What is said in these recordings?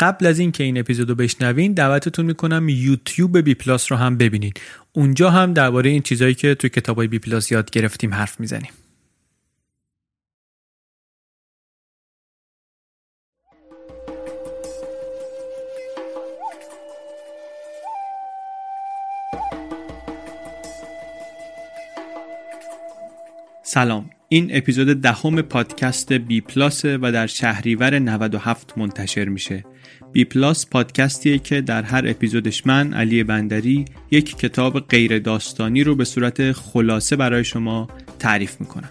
قبل از اینکه این اپیزودو بشنوین دعوتتون می‌کنم یوتیوب بی پلاس رو هم ببینین. اونجا هم درباره این چیزایی که توی کتابای بی پلاس یاد گرفتیم حرف می‌زنیم. سلام. این اپیزود دهم پادکست بی پلاس و در شهریور 97 منتشر میشه. بی پلاس پادکستیه که در هر اپیزودش من علی بندری یک کتاب غیر داستانی رو به صورت خلاصه برای شما تعریف می‌کنم.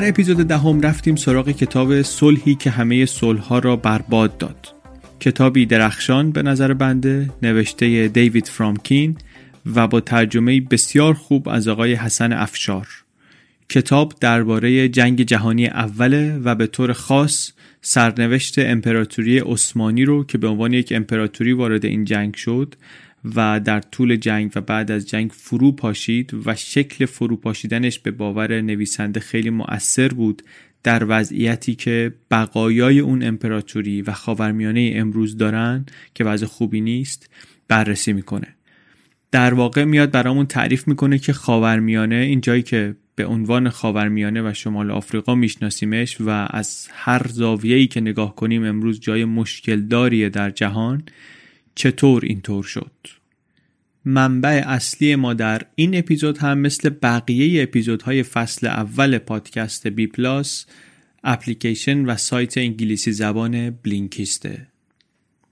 در اپیزود دهم رفتیم سراغ کتاب صلحی که همه صلحها را برباد داد. کتابی درخشان به نظر بنده نوشته دیوید فرامکین و با ترجمه بسیار خوب از آقای حسن افشار. کتاب درباره جنگ جهانی اوله و به طور خاص سرنوشت امپراتوری عثمانی رو که به عنوان یک امپراتوری وارد این جنگ شد و در طول جنگ و بعد از جنگ فرو پاشید و شکل فرو پاشیدنش به باور نویسنده خیلی مؤثر بود در وضعیتی که بقایای اون امپراتوری و خاورمیانه امروز دارن که وضع خوبی نیست بررسی می‌کنه. در واقع میاد برامون تعریف می‌کنه که خاورمیانه این جایی که به عنوان خاورمیانه و شمال آفریقا میشناسیمش و از هر زاویه‌ای که نگاه کنیم امروز جای مشکل داریه در جهان چطور اینطور شد؟ منبع اصلی ما در این اپیزود هم مثل بقیه اپیزودهای فصل اول پادکست بی پلاس اپلیکیشن و سایت انگلیسی زبان بلینکیسته.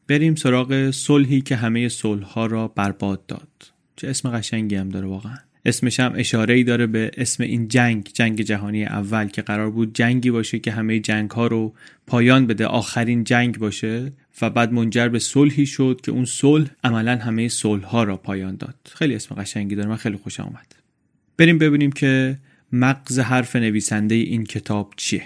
بریم سراغ صلحی که همه صلحها را برباد داد. چه اسم قشنگی هم داره واقعا. اسمش هم اشاره ای داره به اسم این جنگ جنگ جهانی اول که قرار بود جنگی باشه که همه جنگ ها رو پایان بده. آخرین جنگ باشه. و بعد منجر به صلحی شد که اون صلح عملا همه صلح ها را پایان داد. خیلی اسم قشنگی داره من خیلی خوشم اومد بریم ببینیم که مغز حرف نویسنده این کتاب چیه.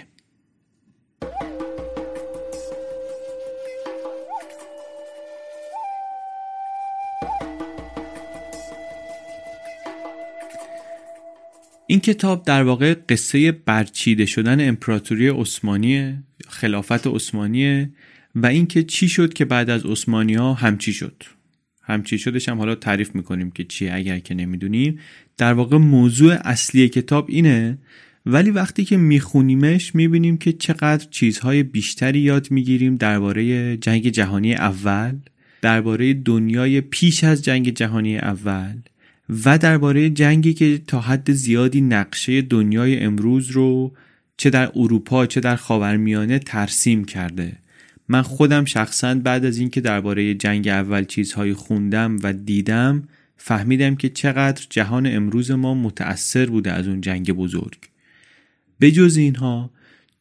این کتاب در واقع قصه برچیده شدن امپراتوری عثمانی خلافت عثمانیه و اینکه چی شد که بعد از عثمانی ها همچی شد. همچی شدش هم حالا تعریف می‌کنیم که چیه اگر که نمی‌دونیم. در واقع موضوع اصلی کتاب اینه ولی وقتی که میخونیمش می‌بینیم که چقدر چیزهای بیشتری یاد می‌گیریم درباره جنگ جهانی اول درباره دنیای پیش از جنگ جهانی اول و درباره جنگی که تا حد زیادی نقشه دنیای امروز رو چه در اروپا چه در خاورمیانه ترسیم کرده. من خودم شخصا بعد از اینکه درباره جنگ اول چیزهایی خوندم و دیدم فهمیدم که چقدر جهان امروز ما متأثر بوده از اون جنگ بزرگ. به جز اینها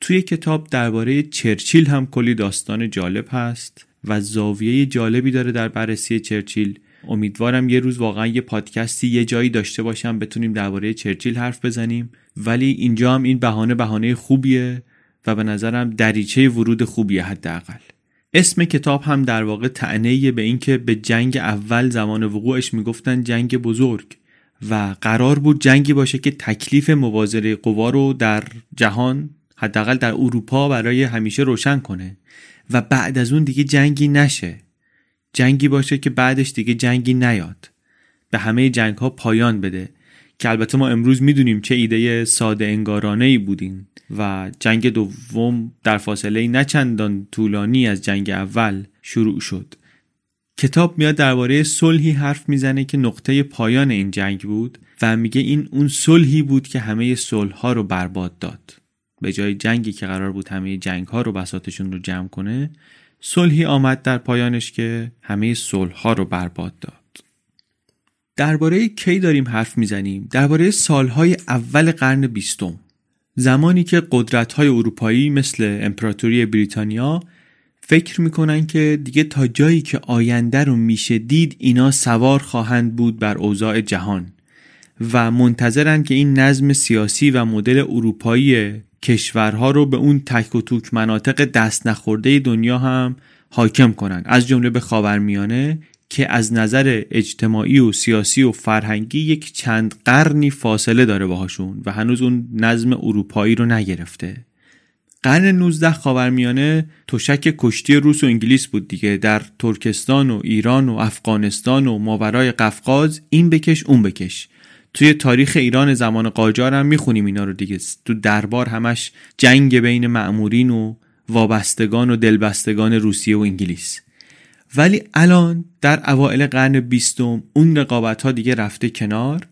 توی کتاب درباره چرچیل هم کلی داستان جالب هست و زاویه جالبی داره در بررسی چرچیل. امیدوارم یه روز واقعا یه پادکستی یه جایی داشته باشم بتونیم درباره چرچیل حرف بزنیم. ولی اینجا هم این بهانه بهانه خوبیه. و به نظرم دریچه ورود خوبیه حداقل. اسم کتاب هم در واقع تعنیه به اینکه به جنگ اول زمان وقوعش می‌گفتن جنگ بزرگ و قرار بود جنگی باشه که تکلیف مبازره قوا رو در جهان حداقل در اروپا برای همیشه روشن کنه و بعد از اون دیگه جنگی نشه. جنگی باشه که بعدش دیگه جنگی نیاد. به همه جنگ ها پایان بده. که البته ما امروز می‌دونیم چه ایده ساده انگارانه ای بودین و جنگ دوم در فاصله نچندان طولانی از جنگ اول شروع شد. کتاب میاد درباره صلحی حرف می‌زنه که نقطه پایان این جنگ بود و میگه این اون صلحی بود که همه صلح ها رو برباد داد. به جای جنگی که قرار بود همه جنگ ها رو بساتشون رو جمع کنه صلحی آمد در پایانش که همه صلح ها رو برباد داد. درباره کی داریم حرف می‌زنیم؟ درباره سالهای اول قرن بیستم. زمانی که قدرت‌های اروپایی مثل امپراتوری بریتانیا فکر می‌کنن که دیگه تا جایی که آینده رو میشه دید اینا سوار خواهند بود بر اوضاع جهان و منتظرن که این نظم سیاسی و مدل اروپایی کشورها رو به اون تک و توک مناطق دست نخورده دنیا هم حاکم کنن. از جمله به خاورمیانه که از نظر اجتماعی و سیاسی و فرهنگی یک چند قرنی فاصله داره باهاشون و هنوز اون نظم اروپایی رو نگرفته. قرن 19 خاورمیانه تشک کشتی روس و انگلیس بود دیگه. در ترکستان و ایران و افغانستان و ماورای قفقاز این بکش اون بکش. توی تاریخ ایران زمان قاجار هم می‌خونیم اینا رو دیگه. تو دربار همش جنگ بین معمورین و وابستگان و دلبستگان روسیه و انگلیس. ولی الان در اوائل قرن بیستم اون رقابت ها دیگه رفته کنار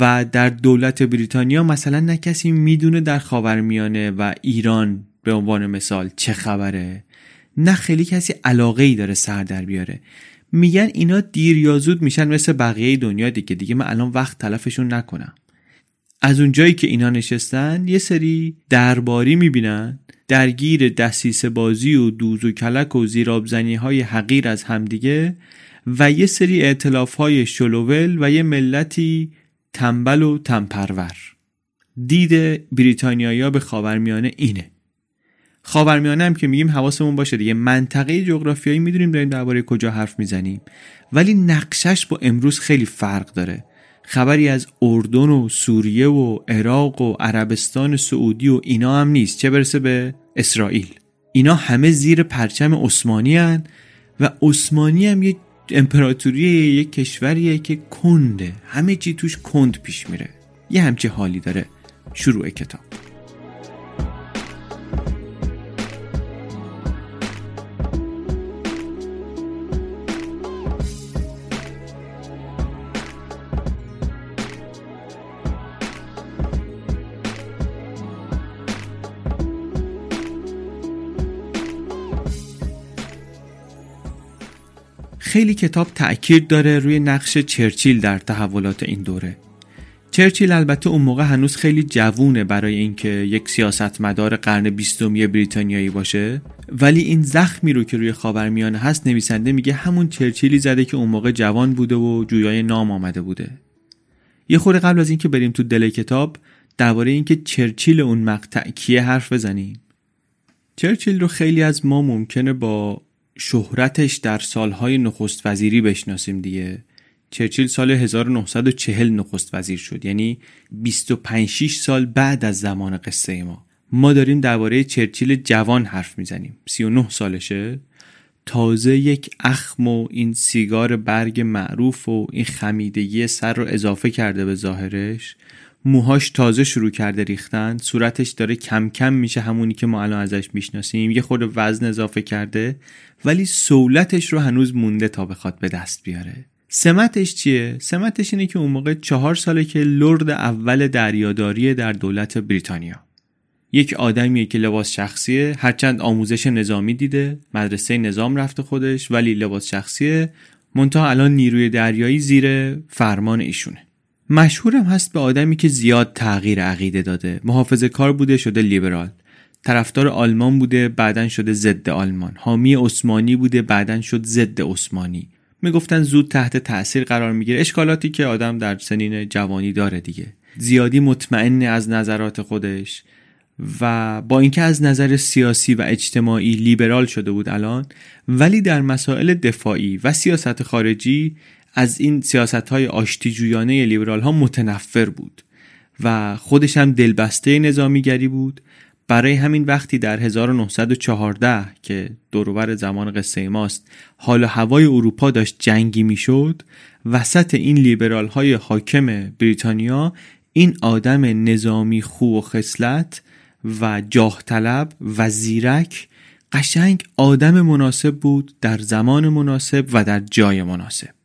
و در دولت بریتانیا مثلا نه کسی می‌دونه در خاورمیانه و ایران به عنوان مثال چه خبره نه خیلی کسی علاقه ای داره سر در بیاره. میگن اینا دیر یا زود میشن مثل بقیه دنیا دیگه دیگه من الان وقت تلفشون نکنم. از اون جایی که اینا نشستن یه سری درباری می‌بینن. درگیر دستیس بازی و دوز و کلک و زیرابزنی های حقیر از همدیگه و یه سری اعتلاف های شلوول و یه ملتی تنبل و تنپرور. دید بریتانیایی به خاورمیانه اینه. خاورمیانه هم که میگیم حواسمون باشه دیگه. منطقه جغرافیایی می‌دونیم داریم درباره کجا حرف می‌زنیم. ولی نقشش با امروز خیلی فرق داره. خبری از اردن و سوریه و عراق و عربستان سعودی و اینا هم نیست. چه برسه به اسرائیل. اینا همه زیر پرچم عثمانی هن و عثمانی هم یه امپراتوری یک کشوریه که کنده. همه چی توش کند پیش میره. یه همچه حالی داره شروع کتاب. خیلی کتاب تأکید داره روی نقش چرچیل در تحولات این دوره. چرچیل البته اون موقع هنوز خیلی جوونه برای اینکه یک سیاستمدار قرن بیستمی بریتانیایی باشه. ولی این زخمی رو که روی خاورمیانه هست نویسنده میگه همون چرچیلی زده که اون موقع جوان بوده و جویای نام آمده بوده. یه خورده قبل از اینکه بریم تو دل کتاب درباره اینکه چرچیل اون مقطع کیه حرف بزنیم. چرچیل رو خیلی از ما ممکنه با شهرتش در سالهای نخست وزیری بشناسیم دیگه. چرچیل سال 1940 نخست وزیر شد یعنی 25 سال بعد از زمان قصه ما. ما داریم درباره چرچیل جوان حرف می‌زنیم. 39 سالشه. تازه یک اخم و این سیگار برگ معروف و این خمیدگی سر رو اضافه کرده به ظاهرش. موهاش تازه شروع کرده ریختن. صورتش داره کم کم میشه همونی که ما الان ازش می‌شناسیم. یه خود وزن اضافه کرده ولی سولتش رو هنوز مونده تا بخواد به دست بیاره. سمتش چیه؟ سمتش اینه که اون موقع چهار ساله که لرد اول دریاداری در دولت بریتانیا. یک آدمیه که لباس شخصیه هرچند آموزش نظامی دیده مدرسه نظام رفته خودش ولی لباس شخصیه. منتها الان نیروی دریایی زیر فرمان ایشونه. مشهورم هست به آدمی که زیاد تغییر عقیده داده. محافظه کار بوده شده لیبرال. طرفدار آلمان بوده بعدا شده ضد آلمان. حامی عثمانی بوده بعدا شد ضد عثمانی. می‌گفتن زود تحت تاثیر قرار می‌گیره. اشکالاتی که آدم در سنین جوانی داره دیگه. زیادی مطمئن از نظرات خودش و با اینکه از نظر سیاسی و اجتماعی لیبرال شده بود الان ولی در مسائل دفاعی و سیاست خارجی از این سیاست های آشتیجویانه لیبرال ها متنفر بود و خودش هم دلبسته نظامیگری بود. برای همین وقتی در 1914 که دروبر زمان قصه ماست حال و هوای اروپا داشت جنگی می‌شد وسط این لیبرال های حاکم بریتانیا این آدم نظامی خو و خصلت و جاه طلب و زیرک قشنگ آدم مناسب بود در زمان مناسب و در جای مناسب.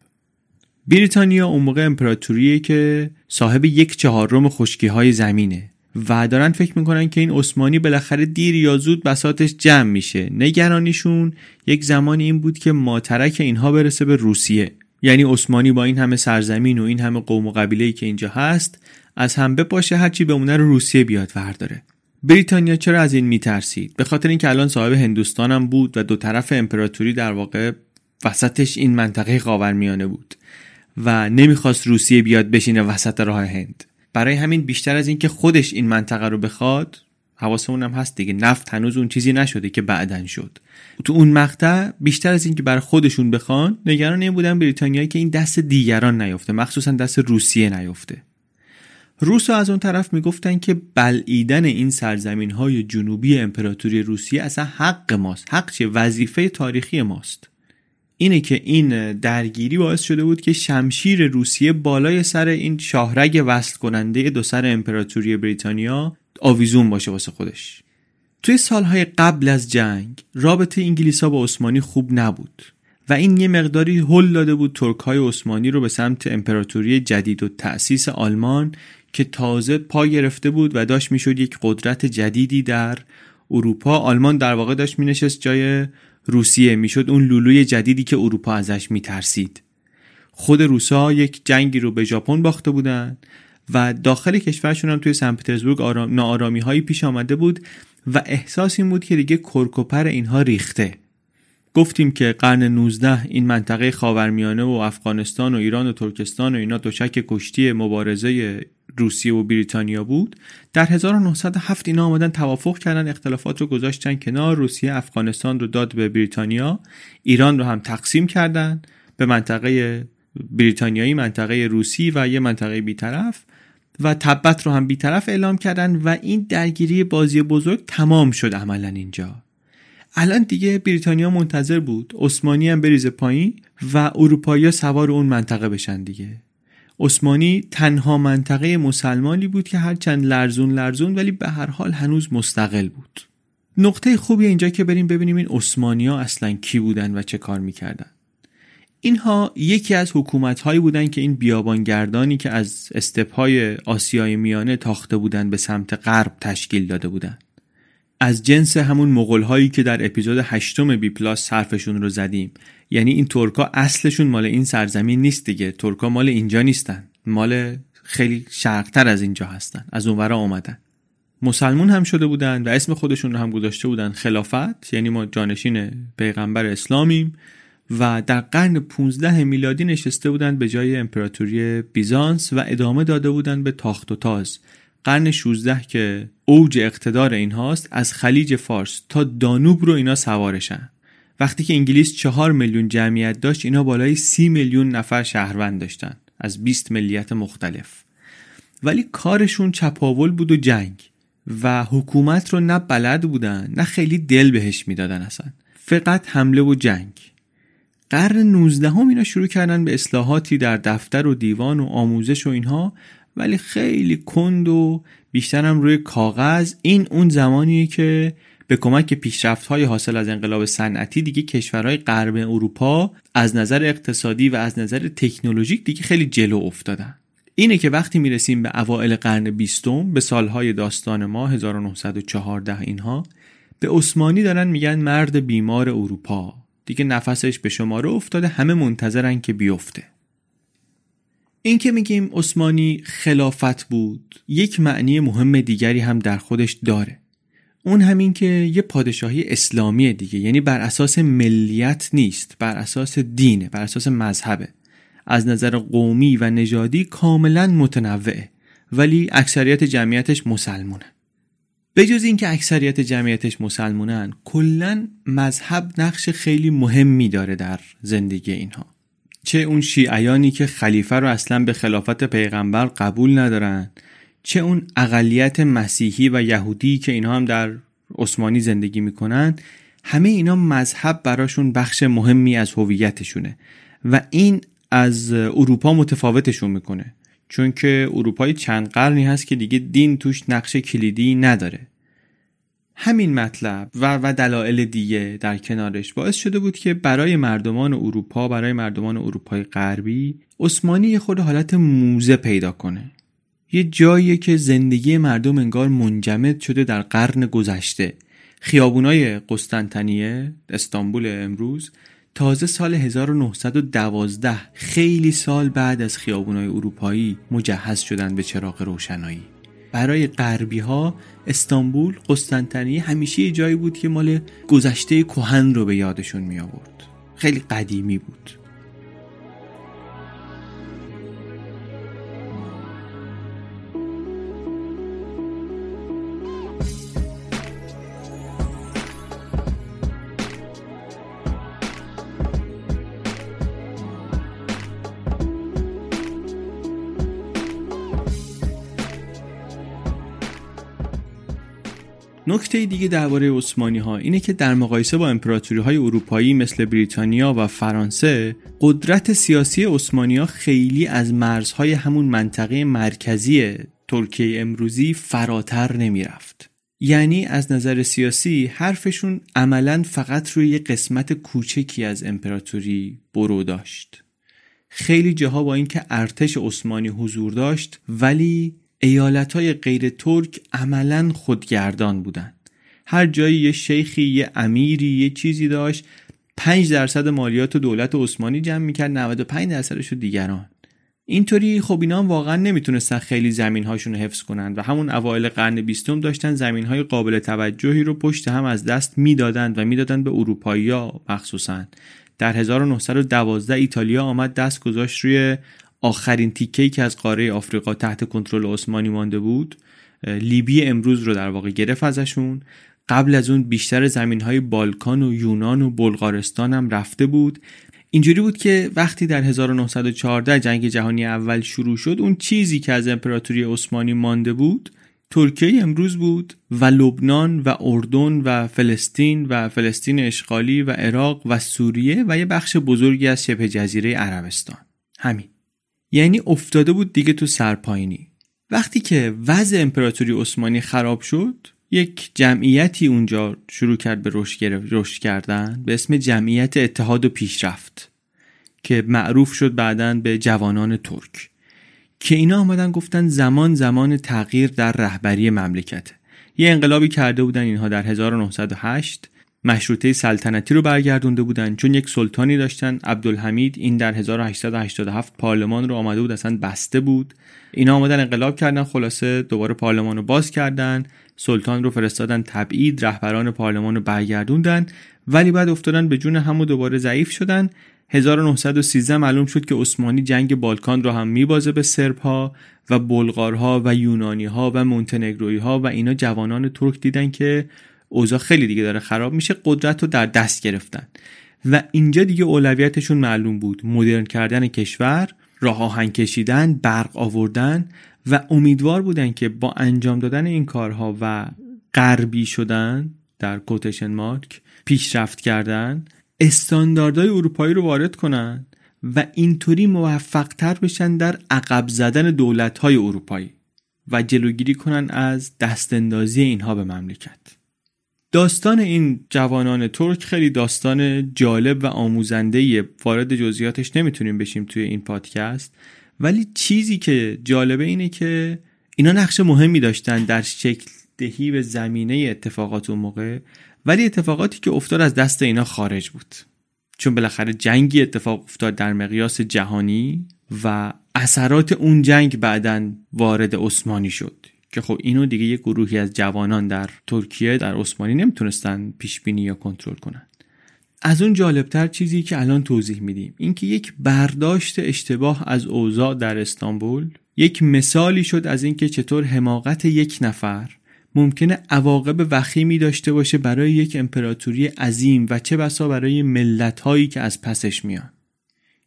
بریتانیا اون موقع امپراتوریه که صاحب یک چهارم خشکی های زمینه و دارن فکر می‌کنن که این عثمانی بالاخره دیر یا زود بساتش جمع میشه. نگرانیشون یک زمانی این بود که ماترک اینها برسه به روسیه. یعنی عثمانی با این همه سرزمین و این همه قوم و قبیله که اینجا هست از هم بپاشه هرچی بمونه رو روسیه بیاد ورداره. بریتانیا چرا از این میترسید؟ به خاطر اینکه الان صاحب هندوستان هم بود و دو طرف امپراتوری در واقع وسطش این منطقه خاورمیانه بود. و نمی‌خواست روسیه بیاد بشینه وسط راه هند. برای همین بیشتر از اینکه خودش این منطقه رو بخواد حواسمون هم هست دیگه. نفت هنوز اون چیزی نشده که بعدن شد. تو اون مقطع بیشتر از اینکه برای خودشون بخوان نگران این بودن بریتانیایی که این دست دیگران نیفته مخصوصا دست روسیه نیفته روس از اون طرف می‌گفتن که بلعیدن این سرزمین های جنوبی امپراتوری روسیه اصلا حق ماست. حق چیه وظیفه تاریخی ماست. اینه که این درگیری باعث شده بود که شمشیر روسیه بالای سر این شاهرگ وصل کننده دو سر امپراتوری بریتانیا آویزون باشه واسه خودش. توی سالهای قبل از جنگ رابطه انگلیسا با عثمانی خوب نبود و این یه مقداری هل داده بود ترک های عثمانی رو به سمت امپراتوری جدید و تأسیس آلمان که تازه پا گرفته بود و داشت می‌شد یک قدرت جدیدی در اروپا. آلمان در واقع داشت مینشست جای روسیه می‌شد اون لولوی جدیدی که اروپا ازش میترسید. خود روسا یک جنگی رو به ژاپن باخته بودن و داخل کشورشون هم توی سن پترزبورگ آرام، پیش آمده بود و احساس این بود که دیگه کرکوپر اینها ریخته. گفتیم که قرن 19 این منطقه خاورمیانه و افغانستان و ایران و ترکستان و اینا دوشک کشتی مبارزه روسیه و بریتانیا بود. در 1907 اینا آمدن توافق کردن اختلافات رو گذاشتن کنار روسیه افغانستان رو داد به بریتانیا ایران رو هم تقسیم کردن به منطقه بریتانیایی منطقه روسی و یه منطقه بیطرف و تبت رو هم بیطرف اعلام کردن و این درگیری بازی بزرگ تمام شد عملا اینجا. الان دیگه بریتانیا منتظر بود. عثمانی هم بریزه پایین و اروپایی سوار اون منطقه بشن دیگه. عثمانی تنها منطقه مسلمانی بود که هرچند لرزون لرزون ولی به هر حال هنوز مستقل بود. نقطه خوبی اینجا که بریم ببینیم این ها اصلا کی بودن و چه کار می‌کردن. اینها یکی از حکومت هایی بودن که این بیابانگردانی که از استپهای آسیای میانه تاخته بودن به سمت غرب تشکیل داده بودند. از جنس همون مغول هایی که در اپیزود هشتم بی پلاس صرفشون رو زدیم. یعنی این ترکا اصلشون مال این سرزمین نیست دیگه. ترکا مال اینجا نیستن. مال خیلی شرقتر از اینجا هستن. از اونورا آمدن مسلمون هم شده بودن و اسم خودشون رو هم گذاشته بودن خلافت. یعنی ما جانشین پیغمبر اسلامیم و در قرن 15 میلادی نشسته بودند به جای امپراتوری بیزانس و ادامه داده بودند به تاخت و تاز. قرن 16 که اوج اقتدار اینهاست از خلیج فارس تا دانوب رو اینا سوارشن. وقتی که انگلیس چهار میلیون جمعیت داشت اینا بالای سی میلیون نفر شهروند داشتن از 20 ملیت مختلف. ولی کارشون چپاول بود و جنگ و حکومت رو نه بلد بودن نه خیلی دل بهش می‌دادن اصلا. فقط حمله و جنگ. قرن 19 هم اینا شروع کردن به اصلاحاتی در دفتر و دیوان و آموزش و اینها. ولی خیلی کند و بیشترم روی کاغذ. این اون زمانیه که به کمک پیشرفت های حاصل از انقلاب صنعتی دیگه کشورهای غرب اروپا از نظر اقتصادی و از نظر تکنولوژیک دیگه خیلی جلو افتادن. اینه که وقتی می‌رسیم به اوائل قرن بیستم به سالهای داستان ما 1914 اینها به عثمانی دارن میگن مرد بیمار اروپا. دیگه نفسش به شماره افتاده همه منتظرن که بیفته. این که میگیم عثمانی خلافت بود یک معنی مهم دیگری هم در خودش داره. اون همین که یه پادشاهی اسلامی دیگه یعنی بر اساس ملیت نیست بر اساس دینه بر اساس مذهبه. از نظر قومی و نژادی کاملا متنوعه ولی اکثریت جمعیتش مسلمونه. به جز اینکه اکثریت جمعیتش مسلمونن کلا مذهب نقش خیلی مهمی داره در زندگی اینها. چه اون شیعیانی که خلیفه رو اصلا به خلافت پیغمبر قبول ندارن؟ چه اون اقلیت مسیحی و یهودی که اینها هم در عثمانی زندگی می‌کنن؟ همه اینا مذهب براشون بخش مهمی از هویتشونه و این از اروپا متفاوتشون می‌کنه. چون که اروپای چند قرنی هست که دیگه دین توش نقش کلیدی نداره. همین مطلب و و دلایل دیگه در کنارش باعث شده بود که برای مردمان اروپا برای مردمان اروپای غربی عثمانی یه خود حالت موزه پیدا کنه. یه جایی که زندگی مردم انگار منجمد شده در قرن گذشته. خیابونای قسطنطنیه استانبول امروز تازه سال 1912 خیلی سال بعد از خیابونای اروپایی مجهز شدن به چراغ روشنایی. برای غربی ها استانبول قسطنطنیه همیشه یه جایی بود که مال گذشته کهن رو به یادشون می آورد خیلی قدیمی بود. نکته دیگه درباره عثمانی ها اینه که در مقایسه با امپراتوری های اروپایی مثل بریتانیا و فرانسه قدرت سیاسی عثمانی ها خیلی از مرزهای همون منطقه مرکزی ترکیه امروزی فراتر نمی‌رفت. یعنی از نظر سیاسی حرفشون عملا فقط روی یه قسمت کوچکی از امپراتوری برو داشت. خیلی جاها با اینکه ارتش عثمانی حضور داشت ولی ایالت های غیر ترک عملا خودگردان بودن هر جایی یه شیخی یه امیری یه چیزی داشت 5 درصد مالیات دولت عثمانی جمع می‌کرد 95 درصدش رو دیگران. اینطوری خب اینا هم واقعا نمی‌تونستن خیلی زمین هاشون رو حفظ کنند و همون اوایل قرن بیستم داشتن زمین های قابل توجهی رو پشت هم از دست می‌دادند و می‌دادند به اروپایی ها مخصوصا. در 1912 ایتالیا آمد دست گذاشت روی آخرین تیکه‌ای که از قاره آفریقا تحت کنترل عثمانی مانده بود لیبی امروز رو در واقع گرفت ازشون. قبل از اون بیشتر زمین های بالکان و یونان و بلغارستان هم رفته بود. اینجوری بود که وقتی در 1914 جنگ جهانی اول شروع شد اون چیزی که از امپراتوری عثمانی مانده بود ترکیه امروز بود و لبنان و اردن و فلسطین و فلسطین اشغالی و عراق و سوریه و یه بخش بزرگی از شبه جزیره عربستان. همین. یعنی افتاده بود دیگه تو سرپاینی وقتی که وضع امپراتوری عثمانی خراب شد یک جمعیتی اونجا شروع کرد به رشد کردن به اسم جمعیت اتحاد و پیشرفت که معروف شد بعدا به جوانان ترک. که اینا آمدن گفتن زمان زمان تغییر در رهبری مملکت یه انقلابی کرده بودن اینها در 1908 مشروطه سلطنتی رو برگردونده بودن چون یک سلطانی داشتن. عبدالحمید این در 1887 پارلمان رو آمده بود اصلا بسته بود. اینا آمدن انقلاب کردن خلاصه دوباره پارلمان رو باز کردن. سلطان رو فرستادن تبعید رهبران پارلمان رو برگردوندن. ولی بعد افتادن به جون هم و دوباره ضعیف شدن. 1913 معلوم شد که عثمانی جنگ بالکان رو هم میبازه به سرب ها و بلغارها و یونانی ها و مونتنگروی ها و اینا جوانان ترک دیدن که اوضاع خیلی دیگه داره خراب میشه قدرت رو در دست گرفتن. و اینجا دیگه اولویتشون معلوم بود. مدرن کردن کشور راه آهن کشیدن برق آوردن و امیدوار بودن که با انجام دادن این کارها و غربی شدن در کوتشن مارک پیشرفت کردن استانداردهای اروپایی رو وارد کنن و اینطوری موفقتر بشن در عقب زدن دولتهای اروپایی و جلوگیری کنن از دستاندازی اینها به مملکت. داستان این جوانان ترک خیلی داستان جالب و آموزنده وارد جزئیاتش نمی‌تونیم بشیم توی این پادکست. ولی چیزی که جالبه اینه که اینا نقش مهمی داشتن در شکل دهی به زمینه اتفاقات اون موقع. ولی اتفاقاتی که افتاد از دست اینا خارج بود. چون بالاخره جنگی اتفاق افتاد در مقیاس جهانی و اثرات اون جنگ بعدا وارد عثمانی شد. که خب اینو دیگه یه گروهی از جوانان در ترکیه در عثمانی نمی‌تونستن پیش بینی یا کنترل کنن. از اون جالبتر چیزی که الان توضیح میدیم اینکه یک برداشت اشتباه از اوضاع در استانبول یک مثالی شد از اینکه چطور حماقت یک نفر ممکنه عواقب وخیمی داشته باشه برای یک امپراتوری عظیم و چه بسا برای ملتهایی که از پسش میان.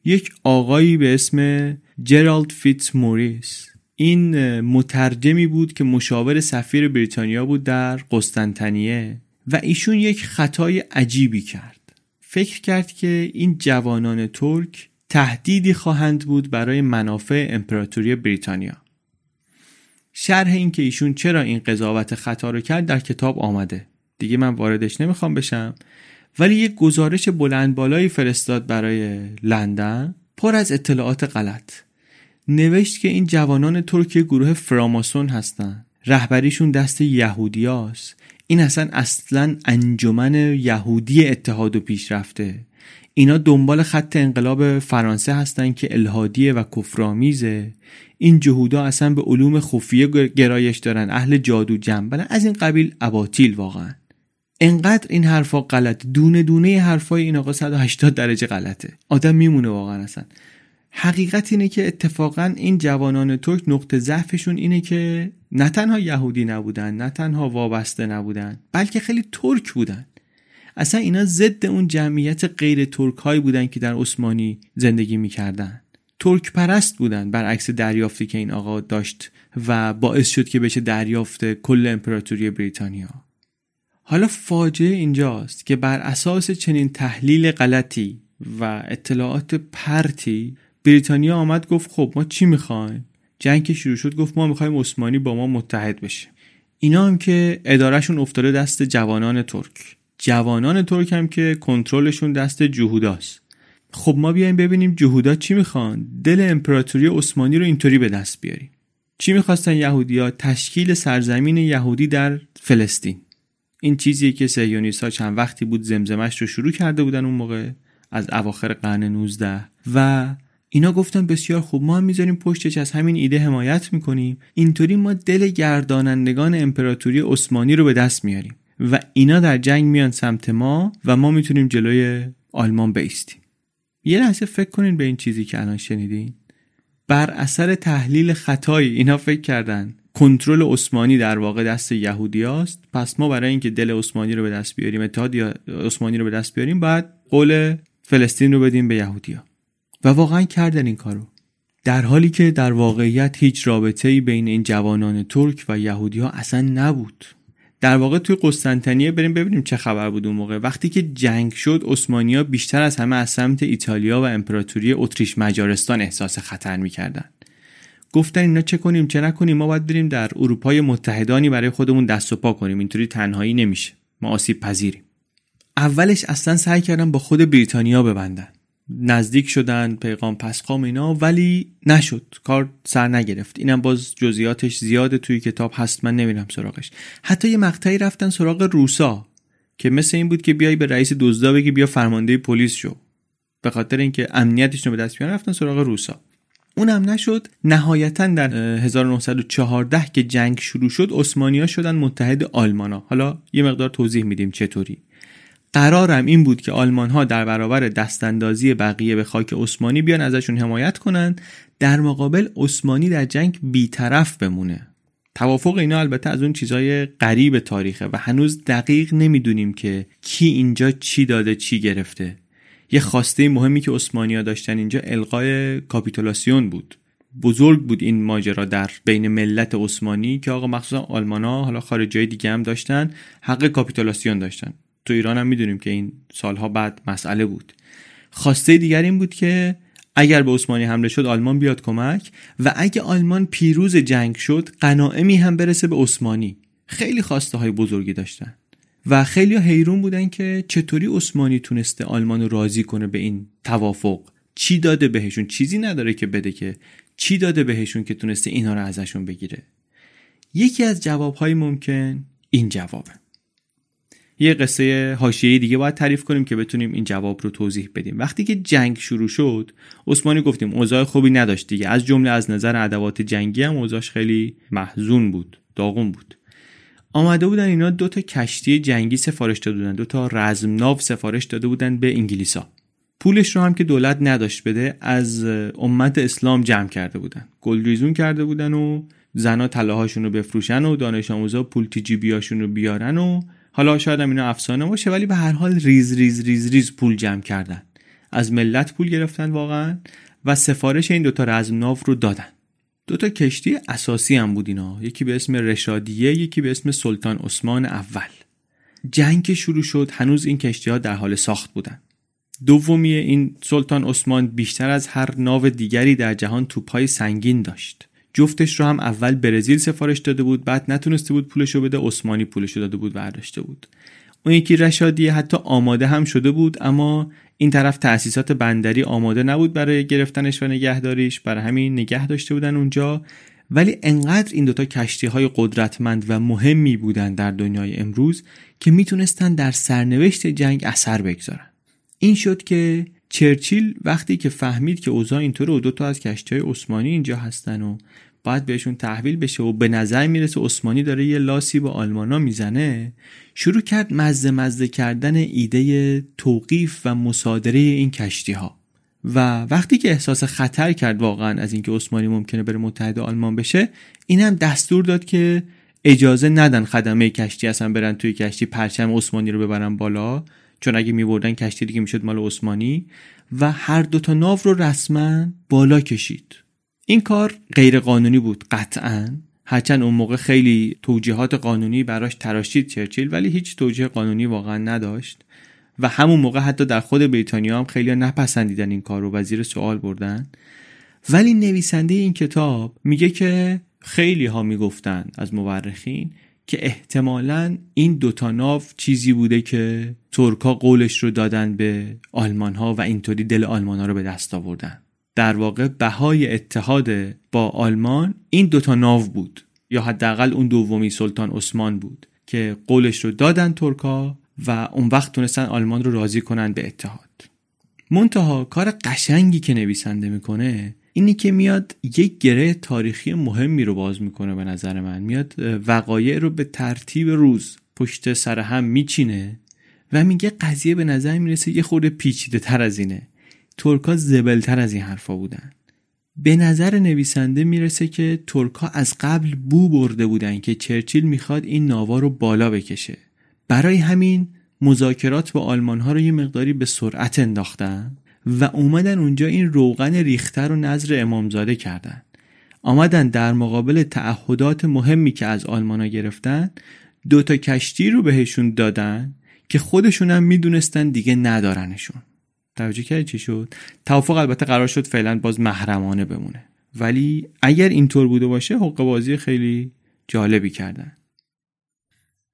یک آقایی به اسم جرالد فیتس موریس این مترجمی بود که مشاور سفیر بریتانیا بود در قسطنطنیه و ایشون یک خطای عجیبی کرد. فکر کرد که این جوانان ترک تهدیدی خواهند بود برای منافع امپراتوری بریتانیا. شرح این که ایشون چرا این قضاوت خطا رو کرد در کتاب آمده. دیگه من واردش نمی‌خوام بشم. ولی یک گزارش بلند بالایی فرستاد برای لندن پر از اطلاعات غلط. نوشت که این جوانان ترک گروه فراماسون هستند. رهبریشون دست یهودیاست. این اصلا اصلا انجمن یهودی اتحاد و پیشرفته. اینا دنبال خط انقلاب فرانسه هستن که الهادیه و کفرآمیزه این جهودا اصلا به علوم خفیه گرایش دارن. اهل جادو جنبن از این قبیل اباطیل واقعا. انقدر این حرفا غلط دونه دونه حرفای این آقا 180 درجه غلطه. آدم میمونه واقعا اصلا. حقیقت اینه که اتفاقا این جوانان ترک نقطه ضعفشون اینه که نه تنها یهودی نبودن نه تنها وابسته نبودن بلکه خیلی ترک بودن. اصلا اینا ضد اون جمعیت غیر ترک هایی بودن که در عثمانی زندگی می‌کردن. ترک پرست بودن برعکس دریافتی که این آقا داشت و باعث شد که بشه دریافت کل امپراتوری بریتانیا. حالا فاجعه اینجاست که بر اساس چنین تحلیل غلطی و اطلاعات پرتی بریتانیا آمد گفت خب ما چی می‌خوایم؟ جنگ که شروع شد گفت ما می‌خوایم عثمانی با ما متحد بشه. اینا هم که ادارهشون افتاده دست جوانان ترک. جوانان ترک هم که کنترلشون دست جهوداست. خب ما بیایم ببینیم جهودا چی می‌خوان؟ دل امپراتوری عثمانی رو اینطوری به دست بیاریم. چی می‌خواستن یهودیا تشکیل سرزمین یهودی در فلسطین. این چیزیه که سهیونیست ها چند وقتی بود زمزمش رو شروع کرده بودن اون موقع از اواخر قرن 19 و اینا گفتن بسیار خوب ما هم می‌ذاریم پشتش از همین ایده حمایت می‌کنیم. اینطوری ما دل گردانندگان امپراتوری عثمانی رو به دست میاریم و اینا در جنگ میان سمت ما و ما می‌تونیم جلوی آلمان بیستیم. یه لحظه فکر کنین به این چیزی که الان شنیدین. بر اثر تحلیل خطایی اینا فکر کردن. کنترل عثمانی در واقع دست یهودیاست پس ما برای اینکه دل عثمانی رو به دست بیاریم اتحاد عثمانی رو به دست بیاریم باید قول فلسطین رو بدیم به یهودیا و واقعا کردن این کارو. در حالی که در واقعیت هیچ رابطه ای بین این جوانان ترک و یهودی ها اصلا نبود. در واقع توی قسطنطنیه بریم ببینیم چه خبر بود اون موقع. وقتی که جنگ شد اسمانیا بیشتر از همه از سمت ایتالیا و امپراتوری اتریش مجارستان احساس خطر می‌کردن. گفتن اینا چه کنیم چه نکنیم ما باید بریم در اروپای متحدانی برای خودمون دست و پا کنیم. اینطوری تنهایی نمیشه. ما آسیب پذیریم. اولش اصلا سعی کردن با خود بریتانیا ببندن. نزدیک شدن پیغام پسخام اینا ولی نشد. کار سر نگرفت. اینم باز جزئیاتش زیاده توی کتاب هست. من نمیرم سراغش. حتی یه مقطعی رفتن سراغ روسا که مثل این بود که بیای به رئیس دزدا بگی بیا فرمانده پلیس شو. به خاطر اینکه امنیتش رو به دست بیارن رفتن سراغ روسا. اونم نشد. نهایتا در 1914 که جنگ شروع شد عثمانیا شدن متحد آلمانا. حالا یه مقدار توضیح میدیم چطوری. قرارم این بود که آلمان ها در برابر دستاندازی بقیه به خاک عثمانی بیان ازشون حمایت کنند در مقابل عثمانی در جنگ بیطرف بمونه. توافق اینا البته از اون چیزای غریب تاریخه و هنوز دقیق نمی‌دونیم که کی اینجا چی داده چی گرفته. یه خواسته مهمی که ها داشتن اینجا القای کاپیتولاسیون بود. بزرگ بود این ماجرا در بین ملت عثمانی که آقا مخصوصا آلمان ها حالا خارجای دیگه هم داشتن حق کاپیتولاسیون داشتن. تو ایران هم می‌دونیم که این سالها بعد مسئله بود. خواسته دیگر این بود که اگر به عثمانی حمله شد آلمان بیاد کمک و اگه آلمان پیروز جنگ شد قناعمی هم برسه به عثمانی. خیلی خواسته های بزرگی داشتن و خیلی حیرون بودن که چطوری عثمانی تونسته آلمان رو راضی کنه به این توافق. چی داده بهشون؟ چیزی نداره که بده که چی داده بهشون که تونسته اینا رو ازشون بگیره؟ یکی از جوابهای ممکن این جوابه. یه قصه حاشیه‌ای دیگه باید تعریف کنیم که بتونیم این جواب رو توضیح بدیم. وقتی که جنگ شروع شد عثمانی گفتیم اوضاع خوبی نداشت دیگه. از جمله از نظر ادوات جنگی هم اوضاعش خیلی محزون بود داغون بود. آمده بودن اینا دو تا کشتی جنگی سفارش داده بودن دو تا رزمناو سفارش داده بودن به انگلیسا. پولش رو هم که دولت نداشت بده از امت اسلام جمع کرده بودن. گلریزون کرده بودن و زنا طلاهاشون رو بفروشن و دانش آموزا پول توجیبیاشون رو بیارن و حالا شاید هم اینا افسانه باشه ولی به هر حال ریز ریز ریز ریز پول جمع کردن. از ملت پول گرفتن واقعا و سفارش این دوتا رزمناو رو دادن. دوتا کشتی اساسی هم بود اینا. یکی به اسم رشادیه یکی به اسم سلطان عثمان اول. جنگ که شروع شد هنوز این کشتی ها در حال ساخت بودن. دومی این سلطان عثمان بیشتر از هر ناو دیگری در جهان توپهای سنگین داشت. جفتش رو هم اول برزیل سفارش داده بود بعد نتونسته بود پولشو بده عثمانی پولشو داده بود برداشته بود. اون یکی رشادیه حتی آماده هم شده بود اما این طرف تأسیسات بندری آماده نبود برای گرفتنش و نگهداریش برای همین نگه داشته بودن اونجا. ولی انقدر این دوتا کشتی های قدرتمند و مهمی بودن در دنیای امروز که می‌تونستن در سرنوشت جنگ اثر بگذارن. این شد که چرچیل وقتی که فهمید که اوضاع اینطوره و دو تا از کشتی های عثمانی اینجا هستن و باید بهشون تحویل بشه و به نظر می‌رسه عثمانی داره یه لاسی با آلمانا می‌زنه شروع کرد مزه مزه کردن ایده توقیف و مصادره این کشتی ها و وقتی که احساس خطر کرد واقعا از اینکه عثمانی ممکنه بره متحد آلمان بشه این هم دستور داد که اجازه ندن خدمه کشتی اصلا برن توی کشتی پرچم عثمانی رو ببرن بالا. چون اگه میبردن کشتی دیگه می‌شد مال عثمانی و هر دوتا ناو رو رسما بالا کشید. این کار غیر قانونی بود قطعا. هرچند اون موقع خیلی توجیهات قانونی براش تراشید چرچیل ولی هیچ توجیه قانونی واقعا نداشت. و همون موقع حتی در خود بریتانیا هم خیلی نپسندیدن این کار رو و زیر سوال بردن. ولی نویسنده این کتاب میگه که خیلی ها می‌گفتن از مورخین که احتمالا این دوتا ناو چیزی بوده که ترکا قولش رو دادن به آلمان ها و اینطوری دل آلمان ها رو به دست آوردن. در واقع بهای اتحاد با آلمان این دوتا ناو بود یا حداقل اون دومی سلطان عثمان بود که قولش رو دادن ترکا و اون وقت تونستن آلمان رو راضی کنن به اتحاد. منتها کار قشنگی که نویسنده می‌کنه اینی که میاد یک گره تاریخی مهمی رو باز می‌کنه به نظر من. میاد وقایع رو به ترتیب روز پشت سر هم میچینه و میگه قضیه به نظر می‌رسه یه خورده پیچیده تر از اینه. ترکا زبلتر از این حرفا بودن. به نظر نویسنده می‌رسه که ترکا از قبل بو برده بودن که چرچیل می‌خواد این ناوا رو بالا بکشه. برای همین مذاکرات با آلمان ها رو یه مقداری به سرعت انداختن. و اومدن اونجا این روغن ریختر رو نظر امامزاده کردن. آمدن در مقابل تعهدات مهمی که از آلمان ها گرفتن دو تا کشتی رو بهشون دادن که خودشون هم می‌دونستن دیگه ندارنشون. توجه کردی چی شد؟ توافق البته قرار شد فعلا باز محرمانه بمونه. ولی اگر اینطور بوده باشه حق بازی خیلی جالبی کردن.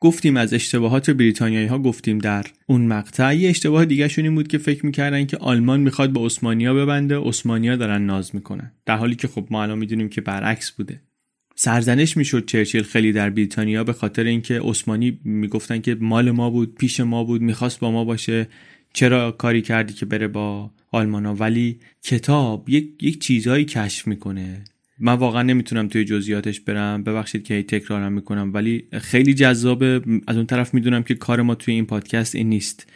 گفتیم از اشتباهات بریتانیایی ها گفتیم در اون مقطع. اشتباه دیگه این بود که فکر می‌کردن که آلمان می‌خواد به عثمانیا ببنده عثمانیا دارن ناز می‌کنن. در حالی که خب ما الان می‌دونیم که برعکس بوده. سرزنش می‌شد چرچیل خیلی در بریتانیا به خاطر اینکه عثمانی می‌گفتن که مال ما بود پیش ما بود می‌خواست با ما باشه. چرا کاری کردی که بره با آلمانا؟ ولی کتاب یک یک چیزهایی کشف می‌کنه. من واقعا نمی‌تونم توی جزئیاتش برم. ببخشید که هی تکرارم می‌کنم ولی خیلی جذابه. از اون طرف می‌دونم که کار ما توی این پادکست این نیست.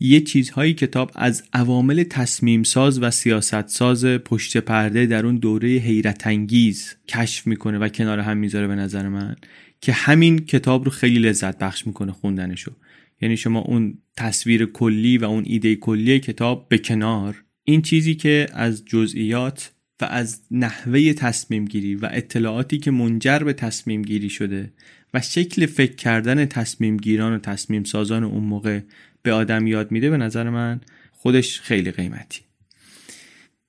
یه چیزهایی کتاب از عوامل تصمیم ساز و سیاست ساز پشت پرده در اون دوره حیرت انگیز کشف می‌کنه و کنار هم می‌ذاره به نظر من که همین کتاب رو خیلی لذت بخش می‌کنه خوندنشو. یعنی شما اون تصویر کلی و اون ایده کلی کتاب به کنار. این چیزی که از جزئیات و از نحوه تصمیم گیری و اطلاعاتی که منجر به تصمیم گیری شده و شکل فکر کردن تصمیم گیران و تصمیم سازان اون موقع به آدم یاد میده به نظر من خودش خیلی قیمتی.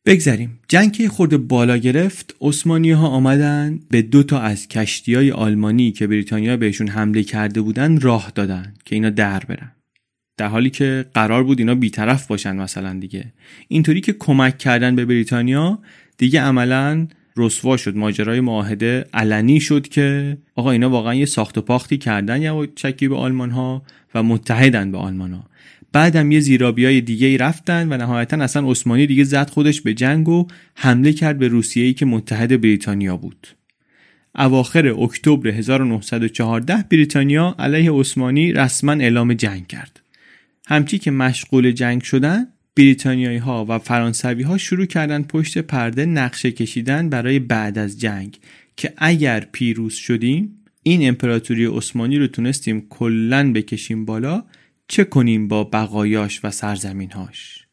بگذریم. جنگ که خورده بالا گرفت عثمانی ها آمدن به دو تا از کشتی های آلمانی که بریتانیا بهشون حمله کرده بودن راه دادن که اینا در برن. در حالی که قرار بود اینا بیطرف باشن مثلا دیگه. اینطوری که کمک کردن به بریتانیا دیگه عملا رسوا شد ماجرای معاهده علنی شد که آقا اینا واقعا یه ساخت و پاختی کردن یا چکی به آلمان ها و متحدن به آلمان ها بعدم یه زیرابی های دیگه رفتن و نهایتا اصلا عثمانی دیگه زد خودش به جنگ و حمله کرد به روسیه ای که متحد بریتانیا بود. اواخر اکتبر 1914 بریتانیا علیه عثمانی رسما اعلام جنگ کرد. همچی که مشغول جنگ شدن بریتانیایی ها و فرانسوی ها شروع کردن پشت پرده نقشه کشیدن برای بعد از جنگ که اگر پیروز شدیم این امپراتوری عثمانی رو تونستیم کلا بکشیم بالا چه کنیم با بقایاش و سرزمینهاش؟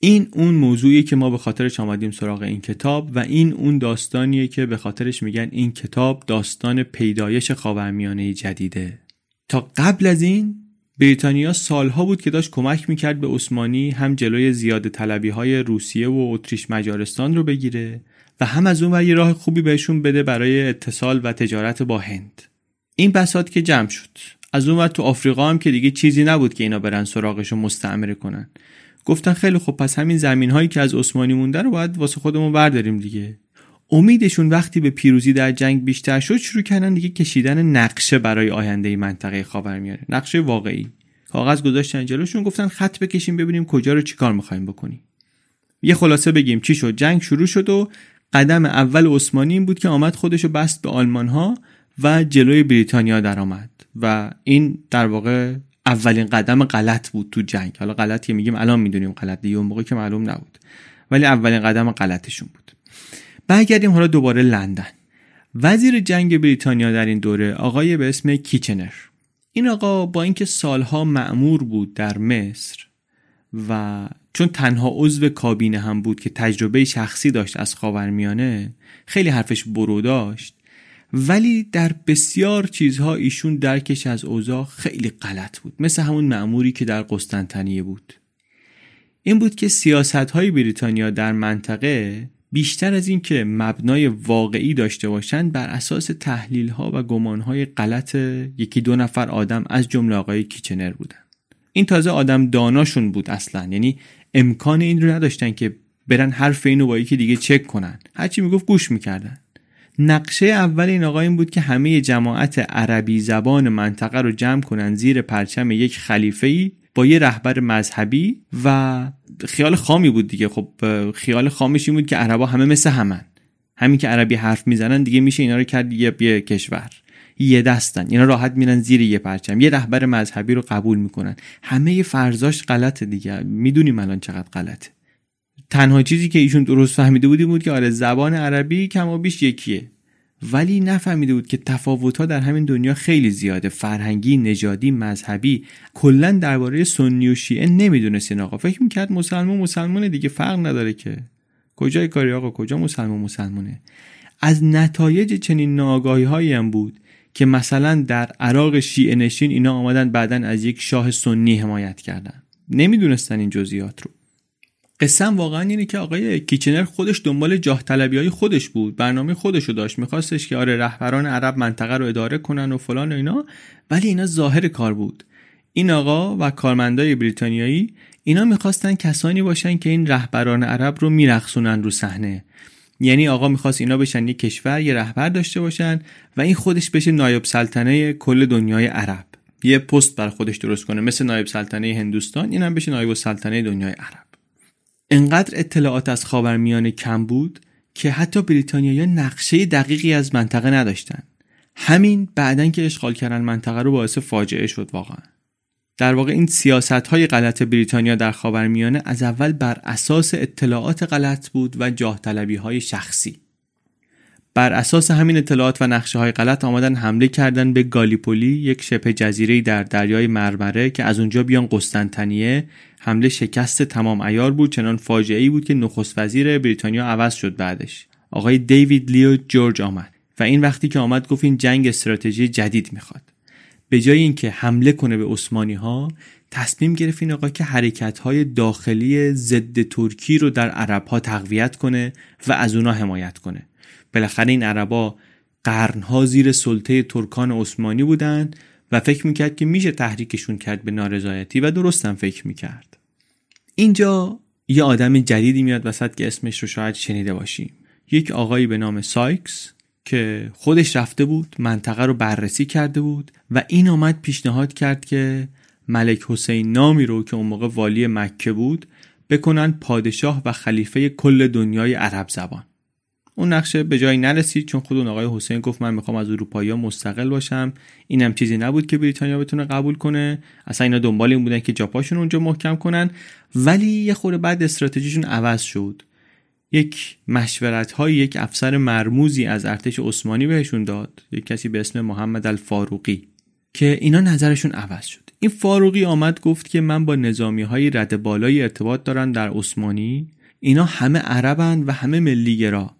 این اون موضوعی که ما به خاطرش آمدیم سراغ این کتاب و این اون داستانیه که به خاطرش میگن این کتاب داستان پیدایش خاورمیانه جدیده. تا قبل از این بریتانیا سالها بود که داشت کمک می‌کرد به عثمانی هم جلوی زیاده طلبی های روسیه و اتریش مجارستان رو بگیره و هم از اون یه راه خوبی بهشون بده برای اتصال و تجارت با هند. این بساط که جمع شد. از اون تو آفریقا هم که دیگه چیزی نبود که اینا برن سراغش رو مستعمره کنن. گفتن خیلی خب پس همین زمین هایی که از عثمانی مونده رو باید واسه خودمون برداریم دیگه. امیدشون وقتی به پیروزی در جنگ بیشتر شد شروع کردن دیگه کشیدن نقشه برای آینده منطقه خاورمیانه نقشه واقعی. کاغذ گذاشتن جلوشون گفتن خط بکشیم ببینیم کجا رو چیکار می‌خوایم بکنیم. یه خلاصه بگیم چی شد؟ جنگ شروع شد و قدم اول عثمانی این بود که آمد خودشو بست به آلمان ها و جلوی بریتانیا درآمد. و این در واقع اولین قدم غلط بود تو جنگ. حالا غلطی میگیم الان می‌دونیم غلط دیگه اون موقع که معلوم نبود. ولی اولین قدم غلطشون بود. برگردیم حالا دوباره لندن. وزیر جنگ بریتانیا در این دوره آقای به اسم کیچنر. این آقا با اینکه سالها معمور بود در مصر و چون تنها عضو کابینه هم بود که تجربه شخصی داشت از خاورمیانه خیلی حرفش برو داشت ولی در بسیار چیزها ایشون درکش از اوضاع خیلی غلط بود. مثل همون معموری که در قسطنطنیه بود. این بود که سیاست های بریتانیا در منطقه بیشتر از این که مبنای واقعی داشته باشند بر اساس تحلیل ها و گمان های غلط یکی دو نفر آدم از جمله آقای کیچنر بودن این تازه آدم داناشون بود اصلا. یعنی امکان این رو نداشتن که برن حرف اینو با یکی دیگه چک کنن. هرچی می‌گفت گوش می‌کردن. نقشه اول این آقا این بود که همه جماعت عربی زبان منطقه رو جمع کنن زیر پرچم یک خلیفه ای با یه رهبر مذهبی و خیال خامی بود دیگه. خب خیال خامش این بود که عربا همه مثل همن. همین که عربی حرف می‌زنن دیگه میشه اینا رو کرد یه, یه کشور. یه دستن. اینا راحت میرن زیر یه پرچم. یه رهبر مذهبی رو قبول می‌کنن. همه فرزاش غلطه دیگه. می‌دونیم الان چقدر غلطه. تنها چیزی که ایشون درست فهمیده بودی بود که آره زبان عربی کم و بیش یکیه. ولی نفهمیده بود که تفاوتها در همین دنیا خیلی زیاده. فرهنگی نژادی مذهبی. کلا درباره سنی و شیعه نمی‌دونست آقا. فکر می‌کرد مسلمان مسلمانه دیگه فرق نداره که. کجای کاری آقا؟ کجا مسلمان مسلمانه؟ از نتایج چنین ناآگاهی هایی هم بود که مثلا در عراق شیعه نشین اینا آمدن بعدا از یک شاه سنی حمایت کردن. نمی‌دونستن این جزئیات رو. قسم واقعا اینه که آقای کیچنر خودش دنبال جاه طلبی های خودش بود. برنامه خودش رو داشت. میخواستش که آره رهبران عرب منطقه رو اداره کنن و فلان و اینا ولی اینا ظاهر کار بود. این آقا و کارمندای بریتانیایی اینا می‌خواستن کسانی باشن که این رهبران عرب رو میرخصونن رو صحنه. یعنی آقا می‌خواست اینا بشن یه کشور یه رهبر داشته باشن و این خودش بشه نایب سلطنه کل دنیای عرب. یه پست بر خودش درست کنه مثل نایب سلطنه هندوستان اینم بشه نایب سلطنه دنیای عرب. انقدر اطلاعات از خاورمیانه کم بود که حتی بریتانیایی نقشه دقیقی از منطقه نداشتن. همین بعدن که اشغال کردن منطقه رو باعث فاجعه شد واقعا. در واقع این سیاست های غلط بریتانیا در خاورمیانه از اول بر اساس اطلاعات غلط بود و جاه های شخصی. بر اساس همین اطلاعات و نقشه های غلط آمدن حمله کردن به گالیپولی یک شبه جزیره در دریای مرمره که از اونجا بیان قسطنطنیه. حمله شکست تمام ایار بود چنان فاجعه ای بود که نخست وزیر بریتانیا عوض شد بعدش. آقای دیوید لیو جورج آمد و این وقتی که آمد گفت این جنگ استراتژی جدید می‌خواد. به جای اینکه حمله کنه به عثمانی ها تصمیم گرفت این آقا که حرکت های داخلی ضد ترکی رو در عرب ها تقویت کنه و از اونا حمایت کنه. بالاخره این عربا قرنها زیر سلطه ترکان عثمانی بودند و فکر می‌کرد که میشه تحریکشون کرد به نارضایتی و درستم فکر می‌کرد. اینجا یه آدم جدیدی میاد وسط که اسمش رو شاید شنیده باشیم. یک آقایی به نام سایکس که خودش رفته بود منطقه رو بررسی کرده بود و این آمد پیشنهاد کرد که ملک حسین نامی رو که اون موقع والی مکه بود بکنن پادشاه و خلیفه کل دنیای عرب زبان. اون نقشه به جایی نرسید چون خود اون آقای حسین گفت من می‌خوام از اروپایی مستقل باشم. اینم چیزی نبود که بریتانیا بتونه قبول کنه. اصلا اینا دنبال این بودن که جاپاشون اونجا محکم کنن. ولی یه خورده بعد استراتژیشون عوض شد. یک مشورت های یک افسر مرموزی از ارتش عثمانی بهشون داد. یک کسی به اسم محمد الفاروقی که اینا نظرشون عوض شد. این فاروقی آمد گفت که من با نظامی های رد بالای ارتباط دارم در عثمانی. اینا همه عربن و همه ملیگرا.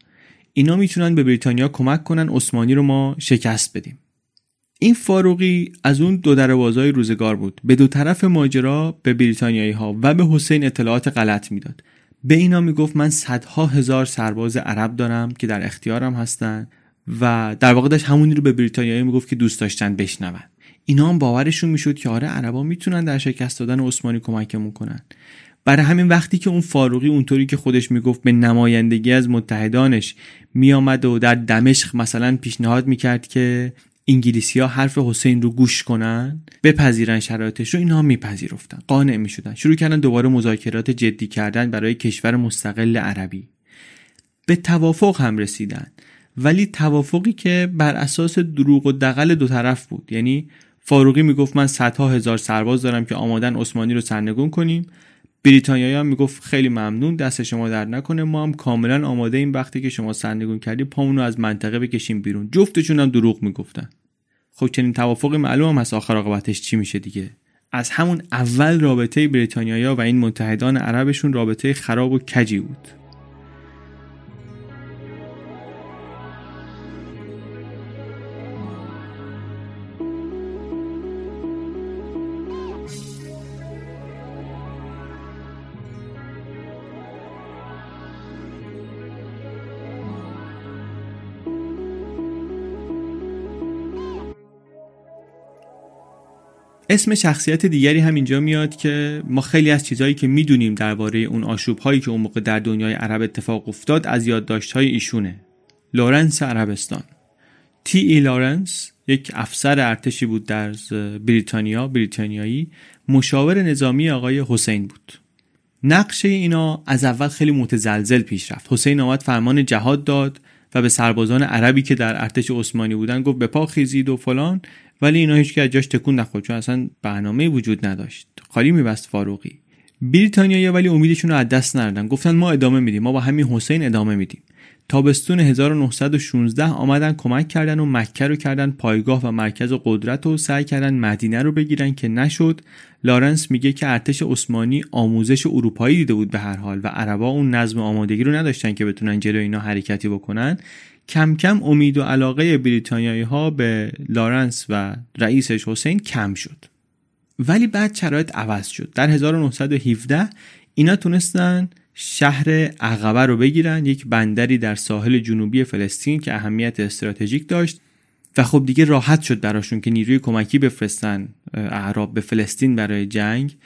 اینا می‌تونن به بریتانیا کمک کنن عثمانی رو ما شکست بدیم. این فاروقی از اون دو دروازای روزگار بود. به دو طرف ماجرا به بریتانیایی ها و به حسین اطلاعات غلط می‌داد. به اینا می‌گفت من صدها هزار سرباز عرب دارم که در اختیارم هستن و در واقع داشت همونی رو به بریتانیایی می‌گفت که دوست داشتن بشنون. اینا هم باورشون می‌شد که آره عربا می‌تونن در شکست دادن عثمانی کمکمون کنن. برای همین وقتی که اون فاروقی اونطوری که خودش می‌گفت به نمایندگی از متحدانش میآمد و در دمشق مثلا پیشنهاد می‌کرد که انگلیسی ها حرف حسین رو گوش کنن بپذیرن شرایطش رو اینها میپذیرفتن قانع می‌شدن. شروع کردن دوباره مذاکرات جدی کردن برای کشور مستقل عربی. به توافق هم رسیدن. ولی توافقی که بر اساس دروغ و دقل دو طرف بود. یعنی فاروقی می‌گفت من صدها هزار سرباز دارم که آمادن عثمانی رو سرنگون کنیم. بریتانیایی هم می‌گفت خیلی ممنون دست شما در نکنه. ما هم کاملا آماده این وقتی که شما سرنگون کردی پامونو از منطقه بکشیم بیرون. جفتشون هم دروغ می‌گفتن. خب چنین توافقی معلوم هم از آخر عاقبتش چی میشه دیگه. از همون اول رابطه بریتانیایی و این متحدان عربشون رابطه خراب و کجی بود. اسم شخصیت دیگری هم اینجا میاد که ما خیلی از چیزهایی که می‌دونیم درباره اون آشوب هایی که اون موقع در دنیای عرب اتفاق افتاد از یادداشت های ایشونه. لورنس عربستان. تی ای لورنس یک افسر ارتشی بود در بریتانیا بریتانیایی. مشاور نظامی آقای حسین بود. نقشه اینا از اول خیلی متزلزل پیش رفت. حسین آمد فرمان جهاد داد. و به سربازان عربی که در ارتش عثمانی بودن گفت به پا خیزید و فلان ولی اینا هیچ از جاش تکون نخورد چون اصلا برنامه وجود نداشت. خالی میبست فاروقی. بریتانیا ولی امیدشون رو از دست نردن. گفتن ما ادامه میدیم. ما با همین حسین ادامه میدیم. تابستون 1916 آمدن کمک کردن و مکه رو کردن پایگاه و مرکز قدرت و سعی کردن مدینه رو بگیرن که نشد. لارنس میگه که ارتش عثمانی آموزش اروپایی دیده بود به هر حال و عربا اون نظم آمادگی رو نداشتن که بتونن جلوی اینا حرکتی بکنن. کم کم امید و علاقه بریتانیایی ها به لارنس و رئیسش حسین کم شد. ولی بعد شرایط عوض شد. در 1917 اینا تونستن شهر عقبه رو بگیرن یک بندری در ساحل جنوبی فلسطین که اهمیت استراتژیک داشت و خب دیگه راحت شد براشون که نیروی کمکی بفرستن اعراب به فلسطین برای جنگ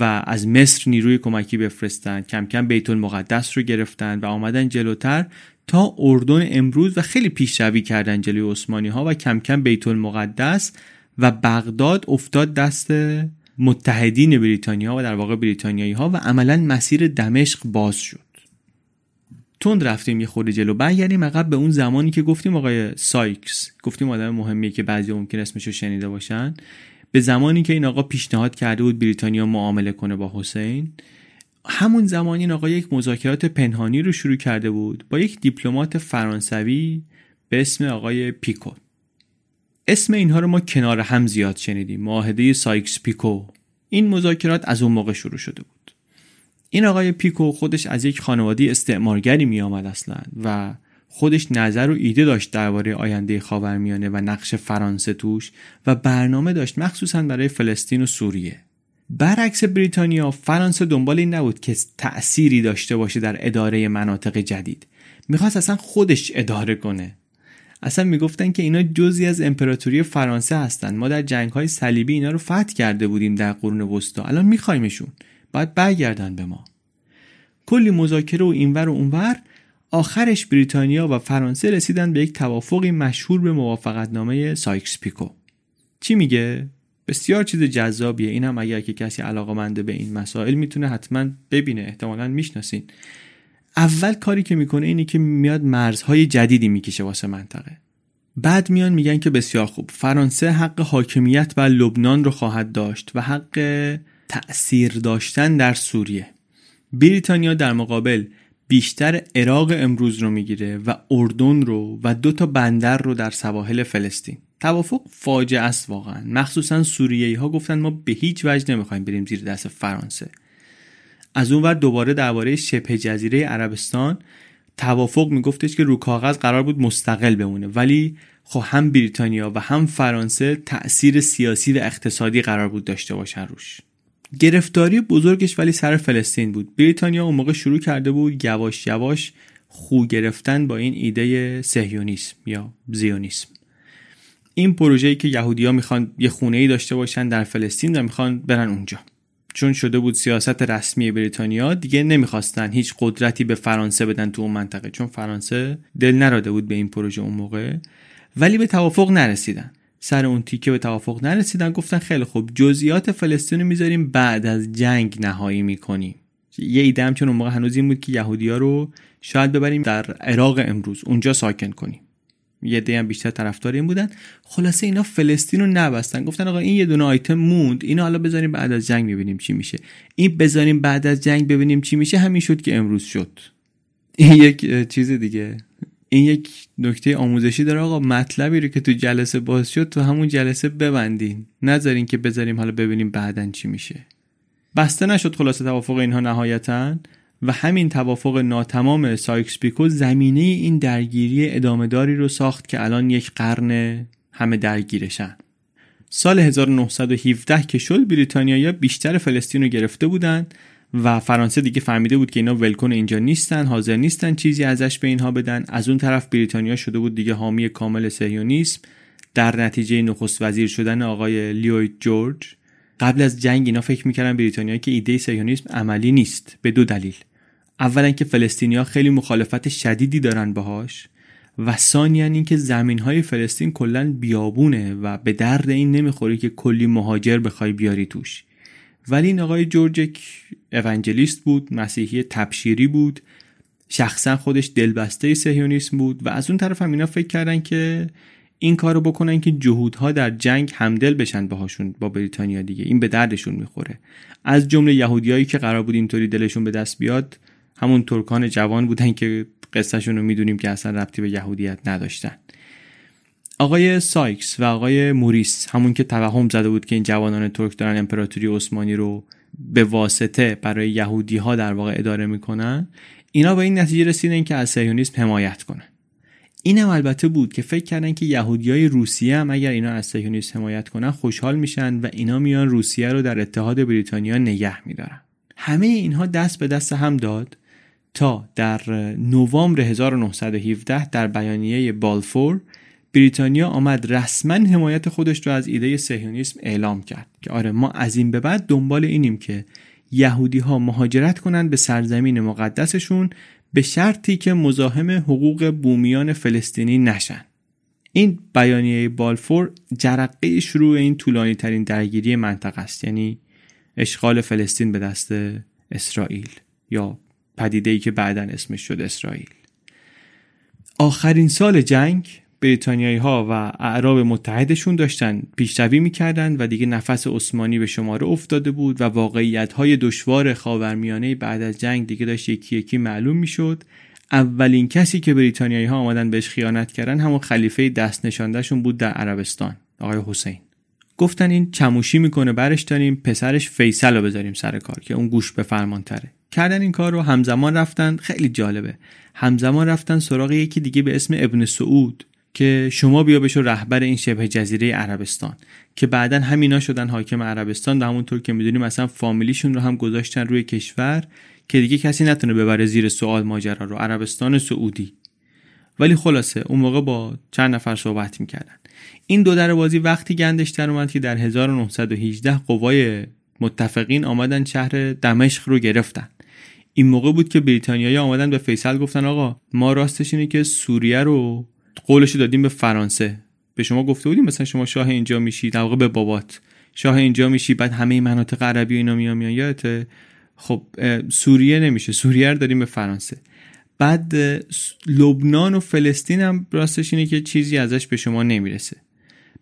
و از مصر نیروی کمکی بفرستن. کم کم بیت المقدس رو گرفتن و آمدن جلوتر تا اردن امروز و خیلی پیشروی کردن جلوی عثمانی ها و کم کم بیت المقدس و بغداد افتاد دست متحدین بریتانیا و در واقع بریتانیایی ها و عملا مسیر دمشق باز شد. تند رفتیم یه خورده جلو. برگردیم عقب به اون زمانی که گفتیم آقای سایکس. گفتیم آدم مهمیه که بعضی ممکن اسمشو شنیده باشن. به زمانی که این آقا پیشنهاد کرده بود بریتانیا معامله کنه با حسین همون زمان این آقا یک مذاکرات پنهانی رو شروع کرده بود با یک دیپلمات فرانسوی به اسم آقای پیکو اسم اینها رو ما کنار هم زیاد شنیدیم. معاهده سایکس پیکو. این مذاکرات از اون موقع شروع شده بود. این آقای پیکو خودش از یک خانواده استعمارگری می آمد اصلا و خودش نظر و ایده داشت درباره آینده خاورمیانه و نقش فرانسه توش و برنامه داشت مخصوصا برای فلسطین و سوریه. برعکس بریتانیا فرانسه دنبال این نبود که تأثیری داشته باشه در اداره مناطق جدید. می‌خواست اصلا خودش اداره کنه. اصلا می‌گفتن که اینا جزی از امپراتوری فرانسه هستن. ما در جنگ های صلیبی اینا رو فتح کرده بودیم در قرون وسطا. الان میخوایمشون. باید برگردن به ما. کلی مذاکره و اینور و اونور. آخرش بریتانیا و فرانسه رسیدن به یک توافقی مشهور به موافقتنامه سایکس پیکو چی میگه؟ بسیار چیز جذابیه. این هم اگر که کسی علاقه منده به این مسائل می‌تونه حتما ببینه. احتمالا می‌شناسین. اول کاری که می‌کنه اینه که میاد مرزهای جدیدی می‌کشه واسه منطقه. بعد میان میگن که بسیار خوب فرانسه حق حاکمیت بر لبنان رو خواهد داشت و حق تأثیر داشتن در سوریه. بریتانیا در مقابل بیشتر عراق امروز رو می‌گیره و اردن رو و دو تا بندر رو در سواحل فلسطین. توافق فاجعه است واقعا. مخصوصا سوریه ها گفتن ما به هیچ وجه نمی‌خوایم بریم زیر دست فرانسه. از اون ور دوباره درباره شبه جزیره عربستان توافق میگفتش که رو کاغذ قرار بود مستقل بمونه. ولی خب هم بریتانیا و هم فرانسه تأثیر سیاسی و اقتصادی قرار بود داشته باشن روش. گرفتاری بزرگش ولی سر فلسطین بود. بریتانیا اون موقع شروع کرده بود یواش یواش خو گرفتن با این ایده سهیونیسم یا زیونیسم. این پروژه‌ای که یهودی‌ها می‌خوان یه خونه ای داشته باشن در فلسطین و می‌خوان برن اونجا. چون شده بود سیاست رسمی بریتانیا دیگه نمی‌خواستن هیچ قدرتی به فرانسه بدن تو اون منطقه چون فرانسه دل نراده بود به این پروژه اون موقع. ولی به توافق نرسیدن. سر اون تیکه به توافق نرسیدن گفتن خیلی خوب جزئیات فلسطین رو می‌ذاریم بعد از جنگ نهایی می‌کنیم. یه ایده هم چون اون موقع هنوز این بود که یهودیا رو شاید ببریم در عراق امروز اونجا ساکن کنیم. یه دی هم بیشتر طرفدار این بودن. خلاصه اینا فلسطین رو نبستن. گفتن آقا این یه دونه آیتم موند. اینو حالا بذاریم بعد از جنگ ببینیم چی میشه. این بذاریم بعد از جنگ ببینیم چی میشه. همین شد که امروز شد. این یک چیز دیگه. این یک نکته آموزشی داره. آقا مطلبی رو که تو جلسه باز شد تو همون جلسه ببندین. نذارین که بذاریم حالا ببینیم بعدا چی میشه. بسته نشد خلاصه توافق اینها نهایتا. و همین توافق ناتمام سایکس پیکو زمینه این درگیری ادامهداری رو ساخت که الان یک قرن همه درگیرشن. سال 1917 که شد بریتانیا بیشتر فلسطین رو گرفته بودند و فرانسه دیگه فهمیده بود که اینا ولکن اینجا نیستن حاضر نیستن چیزی ازش به اینها بدن. از اون طرف بریتانیا شده بود دیگه حامی کامل سهیونیسم در نتیجه نخست وزیر شدن آقای لیوید جورج. قبل از جنگ اینا فکر می‌کردن بریتانیا که ایده سهیونیسم عملی نیست به دو دلیل. اولا که فلسطینیا خیلی مخالفت شدیدی دارن باهاش و ثانیا اینکه زمین های فلسطین کلا بیابونه و به درد این نمی‌خوره که کلی مهاجر بخوای بیاری توش. ولی این آقای جورج اونجلیست بود مسیحی تبشیری بود. شخصا خودش دلبسته سهیونیسم بود و از اون طرف هم اینا فکر کردن که این کارو بکنن که جهودها در جنگ همدل بشن باهاشون با بریتانیا دیگه. این به دردشون می‌خوره. از جمله یهودیایی که قرار بود اینطوری دلشون به دست بیاد همون ترکان جوان بودن که قصهشون رو می‌دونیم که اصلا ربطی به یهودیت نداشتن. آقای سایکس و آقای موریس همون که توهم زده بود که این جوانان ترک دارن امپراتوری عثمانی رو به واسطه برای یهودی ها در واقع اداره می‌کنن اینا به این نتیجه رسیدن که از صهیونیسم حمایت کنن. این هم البته بود که فکر کردن که یهودی های روسیه هم اگر اینا از صهیونیسم حمایت کنن خوشحال میشن و اینا میان روسیه رو در اتحاد بریتانیا نگه میدارن. همه اینها دست به دست هم داد. تا در نوامبر 1917 در بیانیه بالفور بریتانیا آمد رسما حمایت خودش رو از ایده سهیونیسم اعلام کرد که آره ما از این به بعد دنبال اینیم که یهودی ها مهاجرت کنند به سرزمین مقدسشون به شرطی که مزاحم حقوق بومیان فلسطینی نشن. این بیانیه بالفور جرقه شروع این طولانی ترین درگیری منطقه است یعنی اشغال فلسطین به دست اسرائیل یا پدیده ای که بعدا اسمش شد اسرائیل. آخرین سال جنگ بریتانیایی ها و اعراب متحدشون داشتن پیشروی می‌کردند و دیگه نفس عثمانی به شماره افتاده بود و واقعیت های دشوار خاورمیانه بعد از جنگ دیگه داشت یکی یکی معلوم می‌شد. اولین کسی که بریتانیایی ها آمدن بهش خیانت کردن همون خلیفه دست نشاندهشون بود در عربستان آقای حسین. گفتن این چموشی می‌کنه برش داریم پسرش فیصل رو بذاریم سر کار که اون گوش به فرمان تره کردن این کار رو همزمان رفتن. خیلی جالبه. همزمان رفتن سراغ یکی دیگه به اسم ابن سعود که شما بیا بشو رهبر این شبه جزیره عربستان. که بعدا همینا شدن حاکم عربستان و همونطور که می‌دونیم اصلا فامیلیشون رو هم گذاشتن روی کشور که دیگه کسی نتونه ببره زیر سوال ماجرا رو. عربستان سعودی. ولی خلاصه اون موقع با چند نفر صحبت می‌کردن. این دو در بازی وقتی گندش در اومد که در 1918 قوای متفقین آمدن شهر دمشق رو گرفتن. این موقع بود که بریتانیایی آمدن به فیصل گفتن آقا ما راستش اینه که سوریه رو قولش دادیم به فرانسه. به شما گفته بودیم مثلا شما شاه اینجا میشی در واقع به بابات. شاه اینجا میشی بعد همه مناطق عربی و اینا میان میان. یادته؟ خب سوریه نمیشه. سوریه رو داریم به فرانسه. بعد لبنان و فلسطین هم راستش اینه که چیزی ازش به شما نمی‌رسه.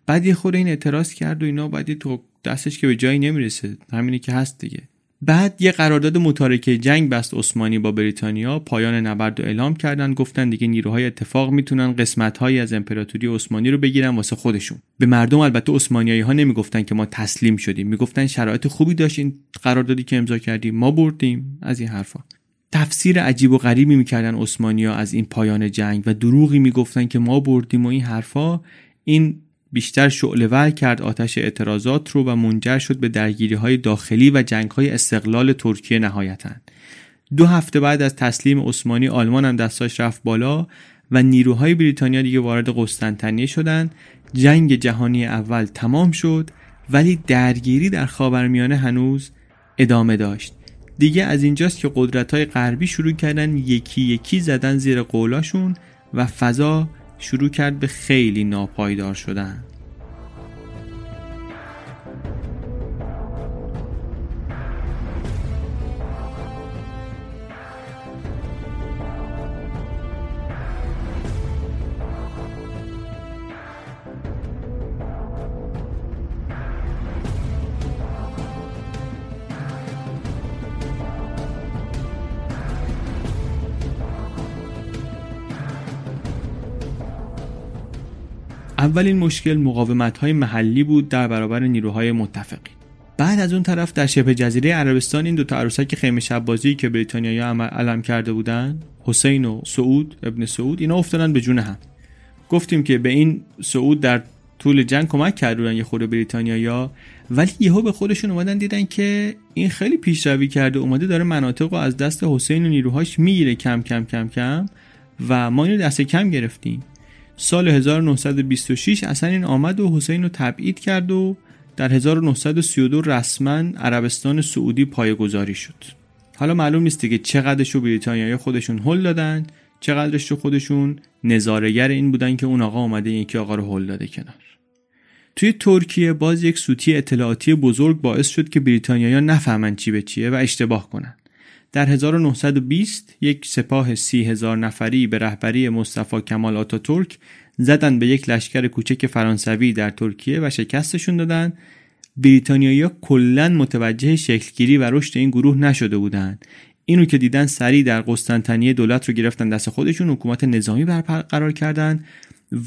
بعد یه خود این اعتراض کرد و اینا بعد تو دستش که به جایی نمی‌رسه. همینی که هست دیگه. بعد یه قرارداد متارکه جنگ بست عثمانی با بریتانیا پایان نبرد رو اعلام کردن گفتن دیگه نیروهای اتفاق می‌تونن قسمتهایی از امپراتوری عثمانی رو بگیرن واسه خودشون. به مردم البته عثمانیایی ها نمی‌گفتن که ما تسلیم شدیم. می‌گفتن شرایط خوبی داشت این قراردادی که امضا کردیم. ما بردیم. از این حرفا. تفسیر عجیب و غریبی می‌کردن عثمانیا از این پایان جنگ و دروغی می‌گفتن که ما بردیم و این حرفا. این بیشتر شعله کرد آتش اعتراضات رو و منجر شد به درگیری های داخلی و جنگ های استقلال ترکیه نهایتا. دو هفته بعد از تسلیم عثمانی آلمان هم دستاش رفت بالا و نیروهای بریتانیا دیگه وارد قسطنطنیه شدند. جنگ جهانی اول تمام شد ولی درگیری در خاورمیانه هنوز ادامه داشت. دیگه از اینجاست که قدرت های غربی شروع کردن یکی یکی زدن زیر قولاشون و فضا شروع کرد به خیلی ناپایدار شدن. اولین مشکل مقاومت های محلی بود در برابر نیروهای متفقین. بعد از اون طرف در شبه جزیره عربستان این دو تا عروسک خیمه شب بازی که بریتانیایی علم کرده بودن حسین و سعود ابن سعود اینا افتادن به جون هم. گفتیم که به این سعود در طول جنگ کمک کردن یه خود بریتانیایی ولی یهو به خودشون اومدن دیدن که این خیلی پیشروی کرده اومده داره مناطق رو از دست حسین و نیروهاش می‌گیره کم کم کم کم و ما اینو دست کم گرفتیم. سال 1926 اصلا این آمد و حسین رو تبعید کرد و در 1932 رسما عربستان سعودی پایگذاری شد. حالا معلوم نیست که چقدرش رو بریتانیایی خودشون هل دادن چقدرش رو خودشون نظارگر این بودن که اون آقا اومده یکی آقا رو هل داده کنار. توی ترکیه باز یک سوتی اطلاعاتی بزرگ باعث شد که بریتانیایی‌ها نفهمن چی به چیه و اشتباه کنن. در 1920 یک سپاه سی هزار نفری به رهبری مصطفی کمال آتاتورک زدن به یک لشکر کوچک فرانسوی در ترکیه و شکستشون دادن. بریتانیایی کلا متوجه شکلگیری و رشد این گروه نشده بودند. اینو که دیدن سریع در قسطنطنیه دولت رو گرفتن دست خودشون حکومت نظامی برقرار کردن.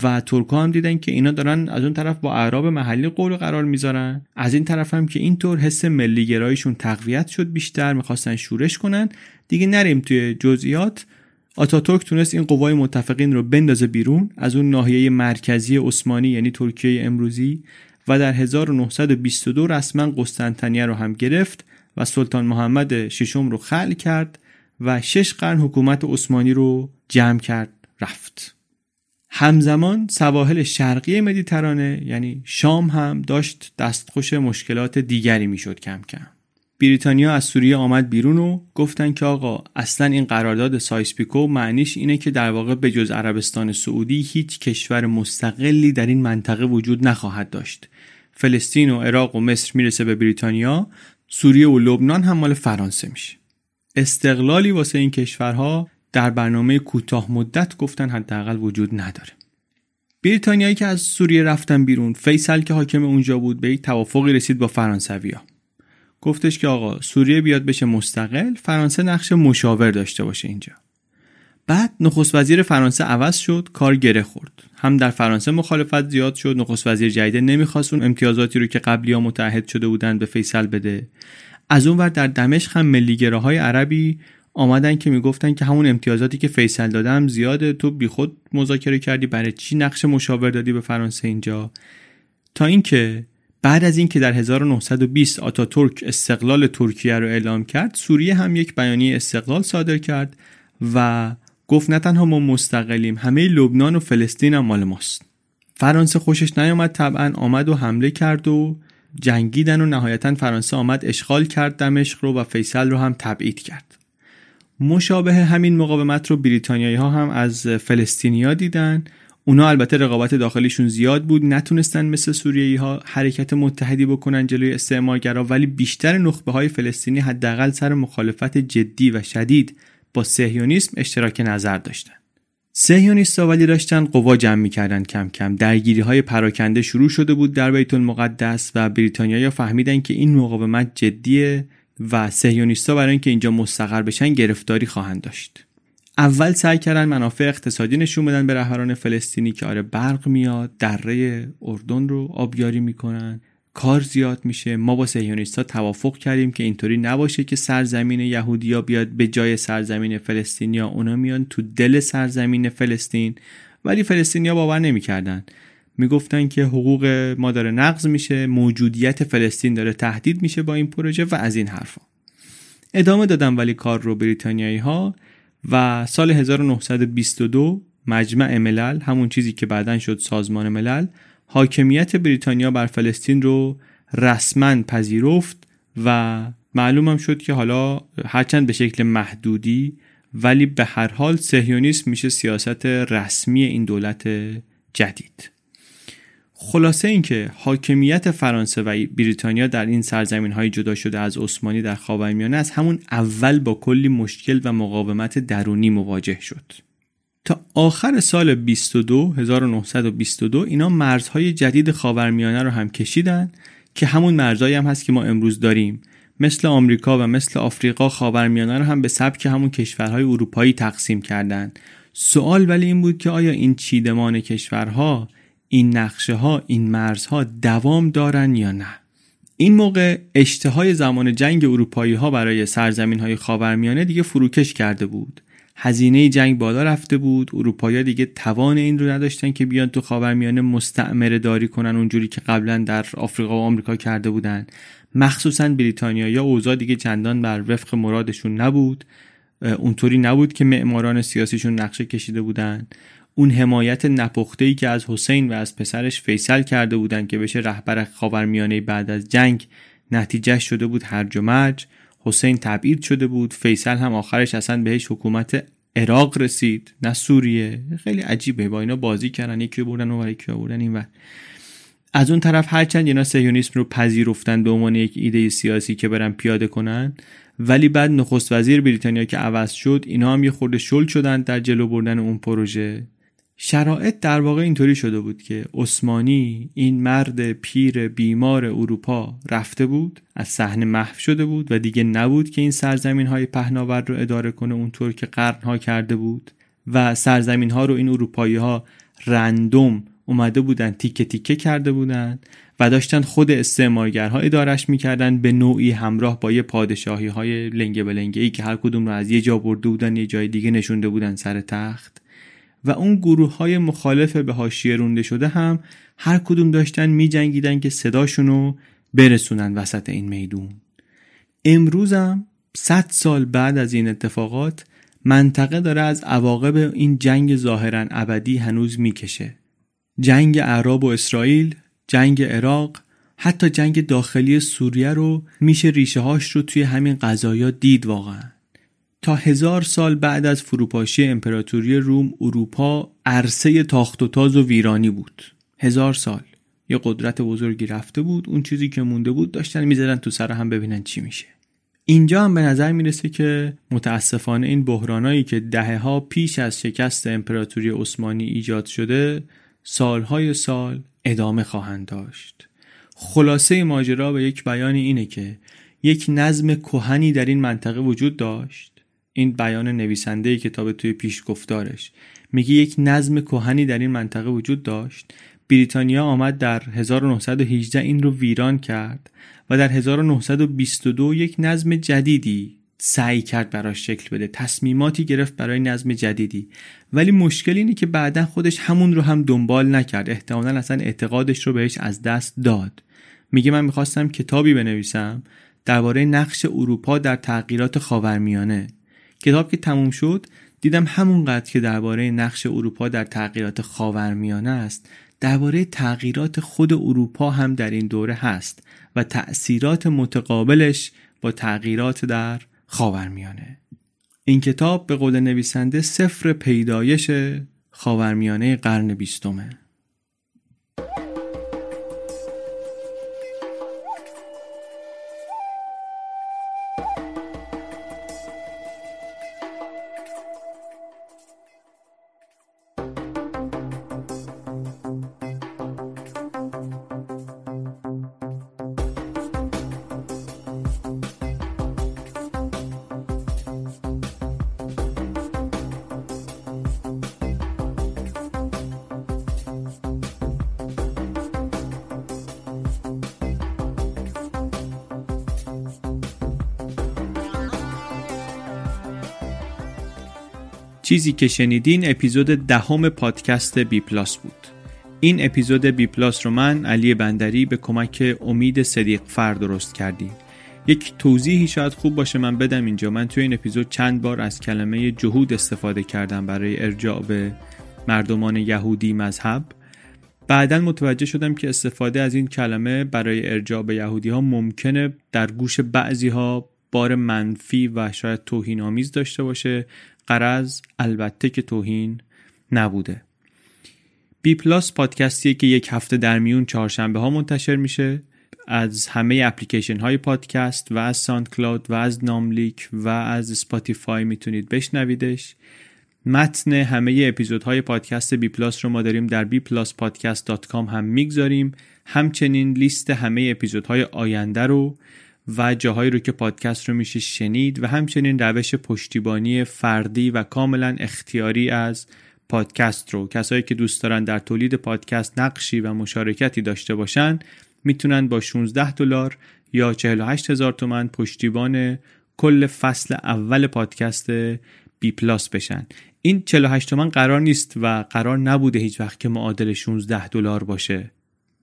و ترکا هم دیدن که اینا دارن از اون طرف با اعراب محلی قول قرار می‌ذارن. از این طرف هم که اینطور حس ملی گرایشون تقویت شد بیشتر می‌خواستن شورش کنن. دیگه نریم توی جزئیات. آتاتورک تونست این قوای متفقین رو بندازه بیرون از اون ناحیه مرکزی عثمانی یعنی ترکیه امروزی و در 1922 رسما قسطنطنیه رو هم گرفت و سلطان محمد ششم رو خل کرد و شش قرن حکومت عثمانی رو جمع کرد رفت. همزمان سواحل شرقی مدیترانه یعنی شام هم داشت دستخوش مشکلات دیگری می‌شد کم کم. بریتانیا از سوریه آمد بیرون و گفتن که آقا اصلا این قرارداد سایسپیکو معنیش اینه که در واقع به جز عربستان سعودی هیچ کشور مستقلی در این منطقه وجود نخواهد داشت. فلسطین و عراق و مصر می‌رسه به بریتانیا سوریه و لبنان هم مال فرانسه میشه. استقلالی واسه این کشورها در برنامه کوتاه مدت گفتن حداقل وجود نداره. بریتانیایی که از سوریه رفتن بیرون فیصل که حاکم اونجا بود به یک توافقی رسید با فرانسویا گفتش که آقا سوریه بیاد بشه مستقل فرانسه نقش مشاور داشته باشه اینجا. بعد نخست وزیر فرانسه عوض شد کار گره خورد. هم در فرانسه مخالفت زیاد شد نخست وزیر جدید نمی‌خواست اون امتیازاتی رو که قبلی ها متحد شده بودن به فیصل بده. از اون ور در دمشق هم ملیگراهای عربی آمدن که می‌گفتن که همون امتیازاتی که فیصل دادم زیاده. تو بیخود مذاکره کردی. برای چی نقش مشاور دادی به فرانسه اینجا؟ تا اینکه بعد از اینکه در 1920 آتاتورک استقلال ترکیه رو اعلام کرد سوریه هم یک بیانیه استقلال صادر کرد و گفت نه تنها ما مستقلیم همه لبنان و فلسطین هم مال ماست. فرانسه خوشش نیامد طبعا آمد و حمله کرد و جنگیدن و نهایتا فرانسه آمد اشغال کرد دمشق رو و فیصل رو هم تبعید کرد. مشابه همین مقاومت رو بریتانیایی ها هم از فلسطینیا دیدن. اونا البته رقابت داخلیشون زیاد بود نتونستن مثل سوریایی ها حرکت متحدی بکنن جلوی استعمارگرا ولی بیشتر نخبه های فلسطینی حداقل سر مخالفت جدی و شدید با سهیونیسم اشتراک نظر داشتن. سهیونیستا ولی داشتن قوا جمع می‌کردن کم کم. درگیری های پراکنده شروع شده بود در بیت المقدس و بریتانیایی فهمیدن که این مقاومت جدیه. و سهیونیستا برای اینکه اینجا مستقر بشن گرفتاری خواهند داشت. اول سعی کردن منافع اقتصادی نشون بدن به رهبران فلسطینی که آره برق میاد دره اردن رو آبیاری می‌کنن. کار زیاد میشه. ما با سهیونیستا توافق کردیم که اینطوری نباشه که سرزمین یهودیا بیاد به جای سرزمین فلسطینیا. اونا میان تو دل سرزمین فلسطین. ولی فلسطینیا باور نمی‌کردن. می‌گفتن که حقوق ما داره نقض میشه موجودیت فلسطین داره تهدید میشه با این پروژه و از این حرفا. ادامه دادن ولی کار رو بریتانیایی ها و سال 1922 مجمع ملل همون چیزی که بعدا شد سازمان ملل حاکمیت بریتانیا بر فلسطین رو رسما پذیرفت و معلومم شد که حالا هرچند به شکل محدودی ولی به هر حال سهیونیسم میشه سیاست رسمی این دولت جدید. خلاصه اینکه حاکمیت فرانسه و بریتانیا در این سرزمین های جدا شده از عثمانی در خاورمیانه از همون اول با کلی مشکل و مقاومت درونی مواجه شد تا آخر سال 22 1922 اینا مرزهای جدید خاورمیانه رو هم کشیدن که همون مرزهایی هم هست که ما امروز داریم مثل آمریکا و مثل آفریقا خاورمیانه رو هم به سبک همون کشورهای اروپایی تقسیم کردند. سوال ولی این بود که آیا این چیدمان کشورها این نقشه ها این مرزها دوام دارن یا نه. این موقع اشتهای زمان جنگ اروپایی ها برای سرزمین های خاورمیانه دیگه فروکش کرده بود. هزینه جنگ بالا رفته بود. اروپایی دیگه توان این رو نداشتن که بیان تو خاورمیانه مستعمره داری کنن اونجوری که قبلا در آفریقا و آمریکا کرده بودن. مخصوصا بریتانیا یا اوضاع دیگه چندان بر وفق مرادشون نبود. اونطوری نبود که معماران سیاسیشون نقشه کشیده بودن. اون حمایت نپخته که از حسین و از پسرش فیصل کرده بودن که بشه رهبر خاورمیانه بعد از جنگ نتیجه شده بود هرج و مرج. حسین تبعید شده بود. فیصل هم آخرش اصلا بهش حکومت عراق رسید. نه سوریه. خیلی عجیبه. با اینا بازی کردن. یکی بردن و یکی بردن این از اون طرف هرچند اینا سهیونیسم رو پذیرفتن به عنوان یک ایده سیاسی که برن پیاده کنن ولی بعد نخست وزیر بریتانیا که عوض شد اینا هم یه خورده شل شدن در جلو بردن اون پروژه. شرایط در واقع اینطوری شده بود که عثمانی این مرد پیر بیمار اروپا رفته بود از صحنه محو شده بود و دیگه نبود که این سرزمین های پهناور رو اداره کنه اونطور که قرنها کرده بود و سرزمین ها رو این اروپایی ها رندوم اومده بودن تیکه تیکه کرده بودن و داشتن خود استعمارگرها ادارش می‌کردن به نوعی همراه با یه پادشاهی های لنگه بلنگه ای که هر کدوم رو از یه جا برده بودن یه جای دیگه نشونده بودن سر تخت. و اون گروه های مخالف به حاشیه رونده شده هم هر کدوم داشتن می جنگیدن که صداشونو برسونن وسط این میدون. امروزم صد سال بعد از این اتفاقات منطقه داره از عواقب این جنگ ظاهرا ابدی هنوز می‌کشه. جنگ عرب و اسرائیل جنگ عراق حتی جنگ داخلی سوریه رو میشه ریشه هاش رو توی همین قضایا دید واقعا. تا هزار سال بعد از فروپاشی امپراتوری روم اروپا عرصه تاخت و تاز و ویرانی بود. هزار سال. یه قدرت بزرگی رفته بود اون چیزی که مونده بود داشتن می‌زدن تو سر هم ببینن چی میشه. اینجا هم به نظر می‌رسه که متاسفانه این بحرانایی که دهه ها پیش از شکست امپراتوری عثمانی ایجاد شده سالهای سال ادامه خواهند داشت. خلاصه ماجرا به یک بیانی اینه که یک نظم کهنی در این منطقه وجود داشت این بیان نویسنده کتاب توی پیش گفتارش میگه یک نظم کهنی در این منطقه وجود داشت. بریتانیا آمد در 1918 این رو ویران کرد و در 1922 یک نظم جدیدی سعی کرد براش شکل بده. تصمیماتی گرفت برای نظم جدیدی. ولی مشکل اینه که بعدا خودش همون رو هم دنبال نکرد. احتمالا اصلا اعتقادش رو بهش از دست داد. میگه من می‌خواستم کتابی بنویسم درباره نقش اروپا در تغییرات خاورمیانه. کتاب که تموم شد دیدم همونقدر که درباره نقش اروپا در تغییرات خاورمیانه است درباره تغییرات خود اروپا هم در این دوره هست و تأثیرات متقابلش با تغییرات در خاورمیانه. این کتاب به قول نویسنده سفر پیدایش خاورمیانه قرن بیستمه. چیزی که شنیدین اپیزود دهم پادکست بی پلاس بود. این اپیزود بی پلاس رو من علی بندری به کمک امید صدیق فر درست کردیم. یک توضیحی شاید خوب باشه من بدم اینجا. من توی این اپیزود چند بار از کلمه جهود استفاده کردم برای ارجاع به مردمان یهودی مذهب. بعدا متوجه شدم که استفاده از این کلمه برای ارجاع به یهودی ها ممکنه در گوش بعضی ها بار منفی و شاید توهین آمیز داشته باشه غرض البته که توهین نبوده. بی پلاس پادکستیه که یک هفته در میون چهارشنبه ها منتشر میشه. از همه اپلیکیشن های پادکست و از SoundCloud و از ناملیک و از سپاتیفای می‌تونید بشنویدش. متن همه اپیزودهای پادکست بی پلاس رو ما داریم در bpluspodcast.com هم می‌گذاریم. همچنین لیست همه اپیزودهای آینده رو و جاهایی رو که پادکست رو میشه شنید و همچنین روش پشتیبانی فردی و کاملا اختیاری از پادکست رو. کسایی که دوست دارن در تولید پادکست نقشی و مشارکتی داشته باشن می‌تونن با 16 دلار یا 48 هزار تومن پشتیبان کل فصل اول پادکست بی پلاس بشن. این 48 تومن قرار نیست و قرار نبوده هیچ وقت که معادل 16 دلار باشه.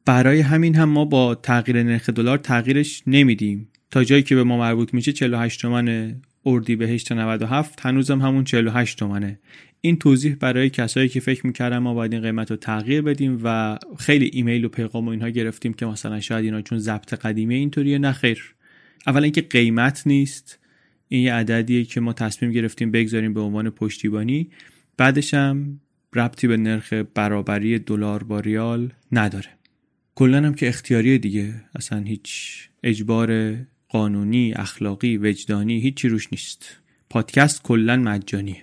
برای همین هم ما با تغییر نرخ دلار تغییرش نمیدیم. تا جایی که به ما مربوط میشه 48 تومن اردی بهشت 97 هنوزم همون 48 تومنه. این توضیح برای کسایی که فکر می‌کردن ما باید این قیمت رو تغییر بدیم و خیلی ایمیل و پیغام و اینها گرفتیم که مثلا شاید اینا چون ضبط قدیمی اینطوریه نه خیر. اولا اینکه قیمت نیست. این یه عددیه که ما تصمیم گرفتیم بگذاریم به عنوان پشتیبانی. بعدش هم ربطی به نرخ برابری دلار با ریال نداره. کلا هم که اختیاریه دیگه. اصلا هیچ اجبار قانونی اخلاقی وجدانی هیچی روش نیست. پادکست کلا مجانی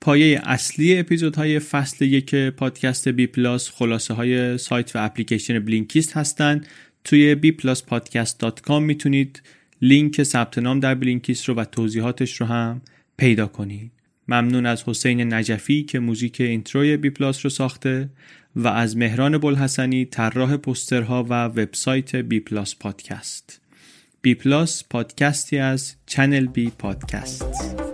پایه اصلی اپیزودهای فصل یک پادکست بی پلاس خلاصه های سایت و اپلیکیشن Blinkist هستند. توی bpluspodcast.com می‌تونید لینک ثبت نام در Blinkist رو و توضیحاتش رو هم پیدا کنید. ممنون از حسین نجفی که موزیک intro ی بی پلاس رو ساخته و از مهران بلحسنی طراح پوسترها و وبسایت بی پلاس پادکست. بی پلاس پادکستی از چنل بی پادکست.